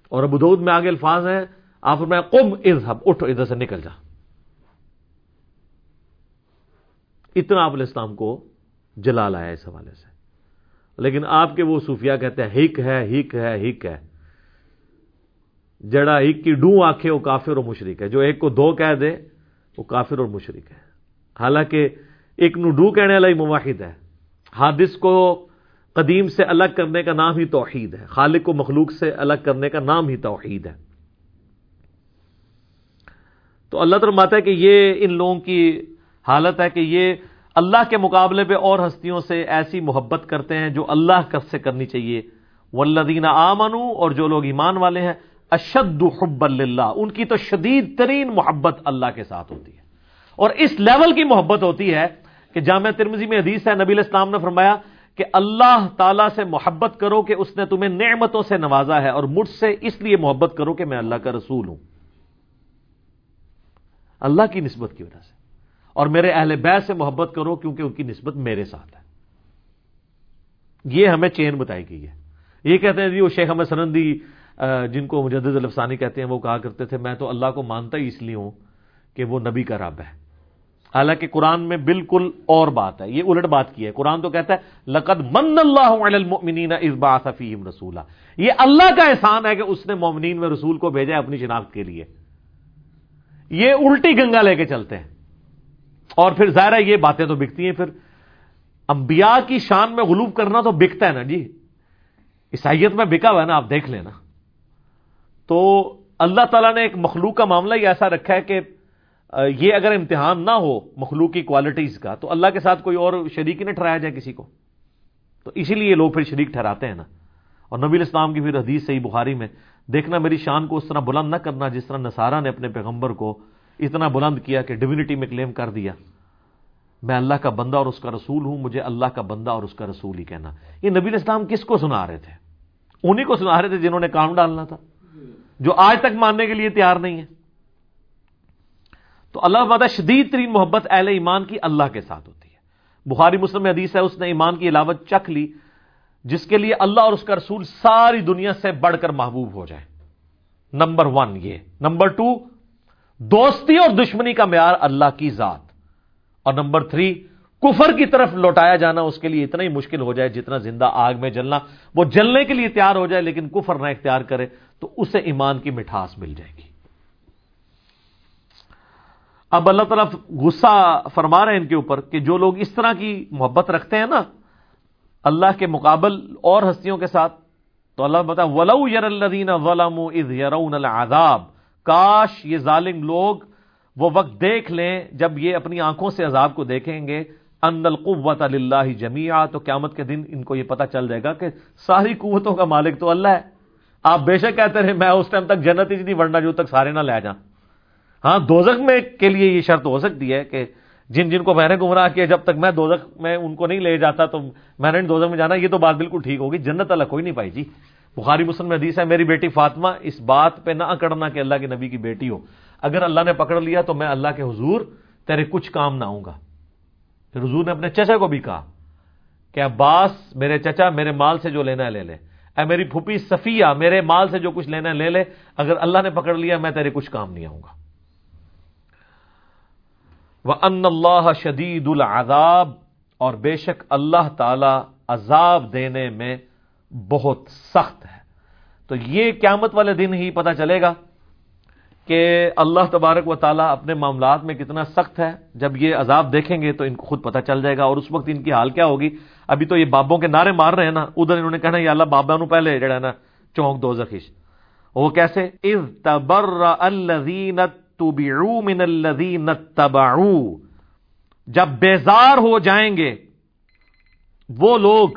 اور ابود میں آگے الفاظ ہیں، آپ میں کم اظہب اٹھو، ادھر سے نکل جا۔ اتنا آپ اسلام کو جلا لایا اس حوالے سے۔ لیکن آپ کے وہ صوفیہ کہتے ہیں، ہک ہے ہک ہے ہک ہے۔ جڑا ہک کی ڈو آنکھے وہ کافر اور مشرق ہے۔ جو ایک کو دو کہہ دے، وہ کافر اور مشرق ہے۔ حالانکہ ایک نو ڈو کہنے والا ہی مواحد ہے۔ حادث کو قدیم سے الگ کرنے کا نام ہی توحید ہے۔ خالق کو مخلوق سے الگ کرنے کا نام ہی توحید ہے۔ تو اللہ تعالیٰ ہے کہ یہ ان لوگوں کی حالت ہے کہ یہ اللہ کے مقابلے پہ اور ہستیوں سے ایسی محبت کرتے ہیں جو اللہ کب سے کرنی چاہیے۔ ولدین آمنو اور جو لوگ ایمان والے ہیں اشد حب اللہ ان کی تو شدید ترین محبت اللہ کے ساتھ ہوتی ہے۔ اور اس لیول کی محبت ہوتی ہے کہ جامعہ ترمزی میں حدیث ہے، نبی الاسلام نے فرمایا کہ اللہ تعالیٰ سے محبت کرو کہ اس نے تمہیں نعمتوں سے نوازا ہے اور مجھ سے اس لیے محبت کرو کہ میں اللہ کا رسول ہوں۔ اللہ کی نسبت کی وجہ سے۔ اور میرے اہل بیت سے محبت کرو کیونکہ ان کی نسبت میرے ساتھ ہے۔ یہ ہمیں چین بتائی گئی ہے۔ یہ کہتے ہیں جی وہ شیخ احمد سنندی جن کو مجدد الفسانی کہتے ہیں، وہ کہا کرتے تھے، میں تو اللہ کو مانتا ہی اس لیے ہوں کہ وہ نبی کا رب ہے۔ حالانکہ قرآن میں بالکل اور بات ہے، یہ الٹ بات کی ہے۔ قرآن تو کہتا ہے، لقد من اللہ فیم رسولہ یہ اللہ کا احسان ہے کہ اس نے مومنین میں رسول کو بھیجا اپنی شناخت کے لیے۔ یہ الٹی گنگا لے کے چلتے ہیں۔ اور پھر ظاہر ہے یہ باتیں تو بکتی ہیں، پھر انبیاء کی شان میں غلوب کرنا تو بکتا ہے نا جی۔ عیسائیت میں بکا ہوا ہے نا، آپ دیکھ لینا تو اللہ تعالیٰ نے ایک مخلوق کا معاملہ ہی ایسا رکھا ہے کہ یہ اگر امتحان نہ ہو مخلوق کی کوالٹیز کا، تو اللہ کے ساتھ کوئی اور شریک نہ ٹھہرایا جائے کسی کو۔ تو اسی لیے لوگ پھر شریک ٹھہراتے ہیں نا۔ اور نبی الاسلام کی پھر حدیث صحیح بخاری میں، دیکھنا میری شان کو اس طرح بلند نہ کرنا جس طرح نصارہ نے اپنے پیغمبر کو اتنا بلند کیا کہ ڈیونٹی میں کلیم کر دیا۔ میں اللہ کا بندہ اور اس کا رسول ہوں، مجھے اللہ کا بندہ اور اس کا رسول ہی کہنا۔ یہ نبی الاسلام کس کو سنا رہے تھے؟ انہیں کو سنا رہے تھے جنہوں نے کام ڈالنا تھا، جو آج تک ماننے کے لیے تیار نہیں ہے۔ تو اللہ بادہ شدید ترین محبت اہل ایمان کی اللہ کے ساتھ ہوتی ہے۔ بخاری مسلم حدیث ہے، اس نے ایمان کی علاوت چکھ لی، جس کے لیے اللہ اور اس کا رسول ساری دنیا سے بڑھ کر محبوب ہو جائے نمبر ون یہ۔ نمبر ٹو دوستی اور دشمنی کا معیار اللہ کی ذات۔ اور نمبر تھری، کفر کی طرف لوٹایا جانا اس کے لیے اتنا ہی مشکل ہو جائے جتنا زندہ آگ میں جلنا۔ وہ جلنے کے لیے تیار ہو جائے لیکن کفر نہ اختیار کرے تو اسے ایمان کی مٹھاس مل جائے گی۔ اب اللہ تعالیٰ غصہ فرما رہے ہیں ان کے اوپر کہ جو لوگ اس طرح کی محبت رکھتے ہیں نا، اللہ کے مقابل اور ہستیوں کے ساتھ، تو اللہ بتا، ولو یر الدین ولم یرون العذاب۔ کاش یہ ظالم لوگ وہ وقت دیکھ لیں جب یہ اپنی آنکھوں سے عذاب کو دیکھیں گے۔ ان القوت اللہ جمیا تو قیامت کے دن ان کو یہ پتا چل جائے گا کہ ساری قوتوں کا مالک تو اللہ ہے۔ آپ بے شک کہتے رہے، میں اس ٹائم تک جنت ہی نہیں بڑھنا جو تک سارے نہ لے جاؤں۔ ہاں دوزخ میں کے لیے یہ شرط ہو سکتی ہے کہ جن جن کو میں نے گمراہ کیا، جب تک میں دوزخ میں ان کو نہیں لے جاتا تو میں نے دوزخ میں جانا، یہ تو بات بالکل ٹھیک ہوگی۔ جنت اللہ کوئی نہیں پائی جی۔ بخاری مسلم میں حدیث ہے، میری بیٹی فاطمہ، اس بات پہ نہ اکڑنا کہ اللہ کے نبی کی بیٹی ہو۔ اگر اللہ نے پکڑ لیا تو میں اللہ کے حضور تیرے کچھ کام نہ آؤں گا۔ پھر حضور نے اپنے چچا کو بھی کہا کہ عباس، میرے چچا، میرے مال سے جو لینا ہے لے لے۔ اے میری پھوپھی صفیہ، میرے مال سے جو کچھ لینا ہے لے لے۔ اگر اللہ نے پکڑ لیا میں تیرے کچھ کام نہیں آؤں گا۔ وہ ان اللہ شدید العذاب، اور بے شک اللہ تعالی عذاب دینے میں بہت سخت ہے۔ تو یہ قیامت والے دن ہی پتا چلے گا کہ اللہ تبارک و تعالیٰ اپنے معاملات میں کتنا سخت ہے۔ جب یہ عذاب دیکھیں گے تو ان کو خود پتا چل جائے گا اور اس وقت ان کی حال کیا ہوگی۔ ابھی تو یہ بابوں کے نعرے مار رہے ہیں نا۔ ادھر انہوں نے کہنا یہ اللہ بابا نو پہلے جڑا نا، چونک دو زخیش۔ وہ کیسے؟ از تبر الزین تبعو من الذین اتبعو جب بیزار ہو جائیں گے، وہ لوگ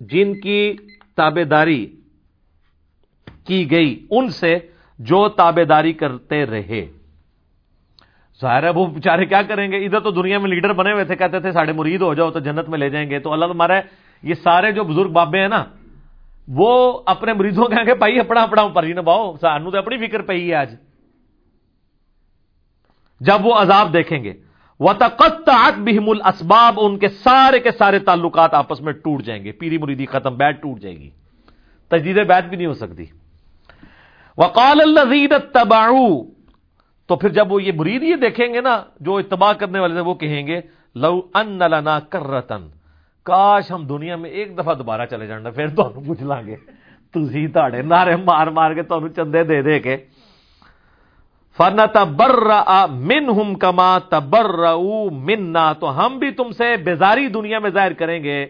جن کی تابے داری کی گئی، ان سے جو تابے داری کرتے رہے۔ ظاہر ہے وہ بیچارے کیا کریں گے؟ ادھر تو دنیا میں لیڈر بنے ہوئے تھے، کہتے تھے ساڑھے مرید ہو جاؤ تو جنت میں لے جائیں گے۔ تو اللہ تمہارا یہ سارے جو بزرگ بابے ہیں نا، وہ اپنے مریضوں کہیں گے بھائی اپنا اپنا پر ہی نباؤ سانو تو اپنی فکر پہ ہی ہے آج۔ جب وہ عذاب دیکھیں گے وہ تقت بہم الاسباب ان کے سارے کے سارے تعلقات آپس میں ٹوٹ جائیں گے۔ پیری مریدی ختم بیٹ ٹوٹ جائے گی۔ تجدید بیت بھی نہیں ہو سکتی۔ وقال الذین اتبعوا، تو پھر جب وہ یہ مرید یہ دیکھیں گے نا، جو اتباع کرنے والے تھے، وہ کہیں گے، لو ان لنا کرتن کاش ہم دنیا میں ایک دفعہ دوبارہ چلے جانا پھر تو پوچھ لیں گے تھی تاڑے نعرے مار مار کے تمہیں چندے دے دے کے۔ فن تبر من ہم کما تبر منا تو ہم بھی تم سے بیزاری دنیا میں ظاہر کریں گے۔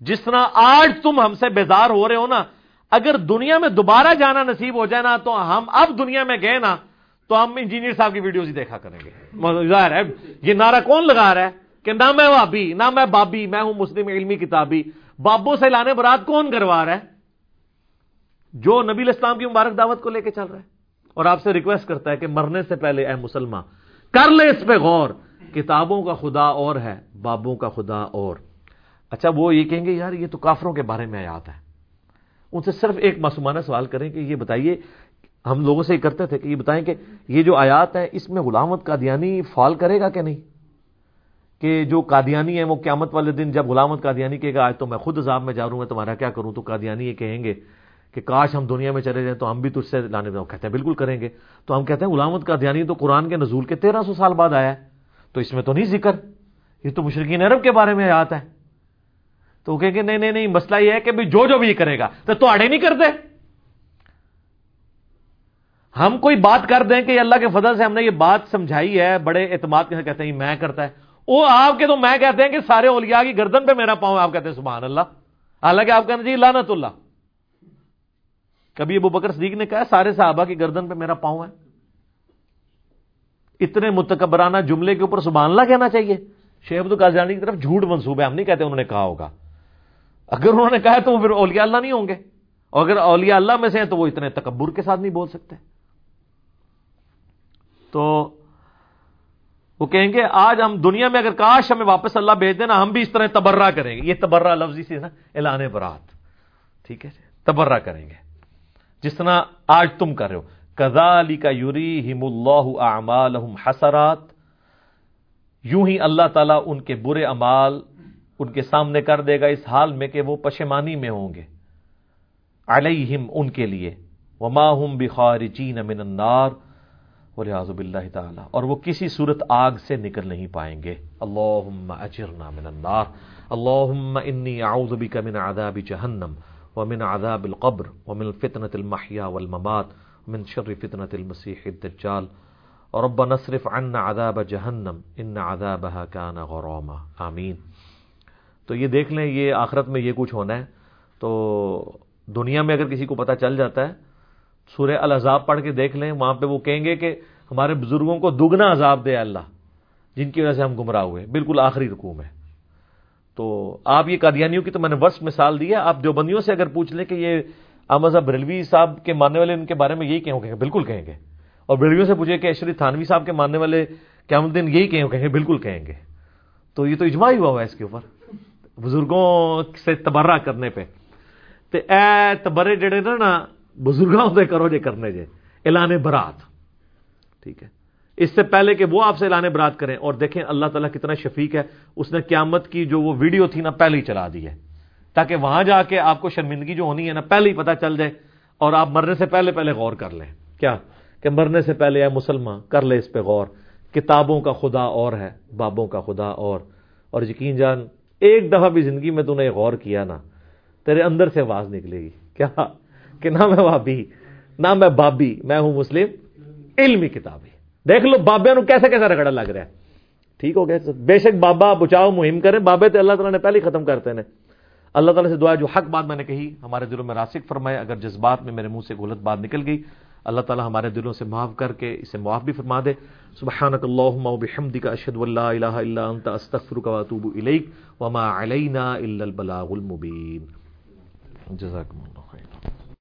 جس طرح آج تم ہم سے بیزار ہو رہے ہو نا، اگر دنیا میں دوبارہ جانا نصیب ہو جائے نا، تو ہم اب دنیا میں گئے نا، تو ہم انجینئر صاحب کی ویڈیوز ہی دیکھا کریں گے۔ مطلب ظاہر ہے، یہ نعرہ کون لگا رہا ہے کہ نہ میں بابی نہ میں بابی، میں ہوں مسلم علمی کتابی، بابوں سے لانے برات کون کروا رہا ہے؟ جو نبی الاسلام کی مبارک دعوت کو لے کے چل رہا ہے۔ اور آپ سے ریکویسٹ کرتا ہے کہ مرنے سے پہلے اے مسلمان کر لے اس پہ غور۔ کتابوں کا خدا اور ہے، بابوں کا خدا اور۔ اچھا وہ یہ کہیں گے، یار، یہ تو کافروں کے بارے میں آیات ہے ان سے صرف ایک معصومانہ سوال کریں کہ یہ بتائیے، ہم لوگوں سے یہ کرتے تھے کہ یہ بتائیں کہ یہ جو آیات ہیں، اس میں غلامت قادیانی فال کرے گا کہ نہیں؟ کہ جو قادیانی ہے وہ قیامت والے دن جب غلامت قادیانی کہے گا، آج تو میں خود عذاب میں جا رہا ہوں، میں تمہارا کیا کروں؟ تو قادیانی یہ کہیں گے کہ کاش ہم دنیا میں چلے جائیں تو ہم بھی تجھ سے لانے میں کہتے ہیں، بالکل کریں گے۔ تو ہم کہتے ہیں غلامت کا دھیانی تو قرآن کے نزول کے تیرہ سو سال بعد آیا ہے۔ تو اس میں تو نہیں ذکر۔ یہ تو مشرقین عرب کے بارے میں آتا ہے تو وہ کہیں گے، نہیں نہیں نہیں، مسئلہ یہ ہے کہ جو جو بھی کرے گا، تو آڑے نہیں کرتے۔ ہم کوئی بات کر دیں کہ اللہ کے فضل سے ہم نے یہ بات سمجھائی ہے، بڑے اعتماد کے کہتے ہیں میں کرتا ہے۔ وہ آپ کے تو میں کہتے ہیں کہ سارے اولیاء کی گردن پہ میرا پاؤں، آپ کہتے ہیں سبحان اللہ۔ حالانکہ آپ کہنا جی لانت اللہ۔ کبھی ابو بکر صدیق نے کہا سارے صحابہ کی گردن پہ میرا پاؤں ہے۔ اتنے متکبرانہ جملے کے اوپر سبحان اللہ کہنا چاہیے۔ شیخ عبد القادیانی کی طرف جھوٹ منصوب ہے، ہم نہیں کہتے انہوں نے کہا ہوگا۔ اگر انہوں نے کہا تو وہ پھر اولیاء اللہ نہیں ہوں گے۔ اور اگر اولیاء اللہ میں سے ہیں تو وہ اتنے تکبر کے ساتھ نہیں بول سکتے۔ تو وہ کہیں گے، آج ہم دنیا میں اگر کاش ہمیں واپس اللہ بھیج دینا ہم بھی اس طرح تبرہ کریں گے۔ یہ تبرہ لفظی سے نا اعلان برات۔ ٹھیک ہے جی، تبرہ کریں گے۔ جس طرح آج تم کر رہے ہو۔ کزالی کا یوری ہم اللہ اعمال حسرات۔ یوں ہی اللہ تعالیٰ ان کے برے امال ان کے سامنے کر دے گا اس حال میں کہ وہ پشمانی میں ہوں گے۔ علیہم ان کے لیے۔ وما ہم بخار جین امن النار۔ ریاضب اللہ تعالیٰ۔ اور وہ کسی صورت آگ سے نکل نہیں پائیں گے۔ اللہ اجرنا من النار۔ اللہ انی اعوذ بک من عذاب جہنم۔ ومن عذاب القبر، ومن فتنة المحيا والممات، ومن شر فتنة المسيح الدجال. ورب نصرف عنا عذاب جہنم ان عذابها كان غراما. آمین. تو یہ دیکھ لیں، یہ آخرت میں یہ کچھ ہونا ہے. تو دنیا میں اگر کسی کو پتا چل جاتا ہے، سورہ العذاب پڑھ کے دیکھ لیں، وہاں پہ وہ کہیں گے کہ ہمارے بزرگوں کو دگنا عذاب دے اللہ، جن کی وجہ سے ہم گمراہ ہوئے بالکل آخری رکوع ہے تو آپ یہ قادیانیوں کی تو میں نے ورس مثال دی ہے۔ آپ جو بندیوں سے اگر پوچھ لیں کہ یہ احمد بریلوی صاحب کے ماننے والے ان کے بارے میں یہی کہیں گے بالکل کہیں گے۔ اور بریلویوں سے پوچھے کہ ایشوری تھانوی صاحب کے ماننے والے کیا دن یہی کہیں گے بالکل کہیں گے۔ تو یہ تو اجماع ہوا ہوا ہے اس کے اوپر۔ بزرگوں سے تبرہ کرنے پہ۔ تو اے تبرے جڑے نا بزرگوں سے کرو جے کرنے جے۔ اعلان برات۔ ٹھیک ہے۔ اس سے پہلے کہ وہ آپ سے لانے برات کریں اور دیکھیں اللہ تعالیٰ کتنا شفیق ہے، اس نے قیامت کی جو وہ ویڈیو تھی نا پہلے ہی چلا دی ہے۔ تاکہ وہاں جا کے آپ کو شرمندگی جو ہونی ہے نا پہلے ہی پتا چل جائے اور آپ مرنے سے پہلے پہلے غور کر لیں۔ کیا؟ کہ مرنے سے پہلے اے مسلمان، کر لے اس پہ غور۔ کتابوں کا خدا اور ہے، بابوں کا خدا اور۔ اور یقین جان، ایک دفعہ بھی زندگی میں تو نے غور کیا نا، تیرے اندر سے آواز نکلے گی۔ کیا؟ کہ نہ میں بابی نہ میں بابی، میں ہوں مسلم، علمی کتابی دیکھ لو بابے نو کیسا کیسا رگڑا لگ رہا ہے۔ ٹھیک ہو گیا۔ بے شک بابا بچاؤ، مہم کریں۔ بابے تو اللہ تعالیٰ نے پہلے ہی ختم کرتے ہیں۔ اللہ تعالیٰ سے دعا جو حق بات میں نے کہی، ہمارے دلوں میں راسک فرمائے۔ اگر جذبات میں میرے منہ سے غلط بات نکل گئی، اللہ تعالیٰ ہمارے دلوں سے معاف کر کے اسے معاف بھی فرما دے۔ سبحانک اللہم و بحمدک، اشہد واللہ الہ الا انت، استغفرک و اتوب الیک۔ وما علینا الا البلاغ المبین۔ جزاکم اللہ خیر۔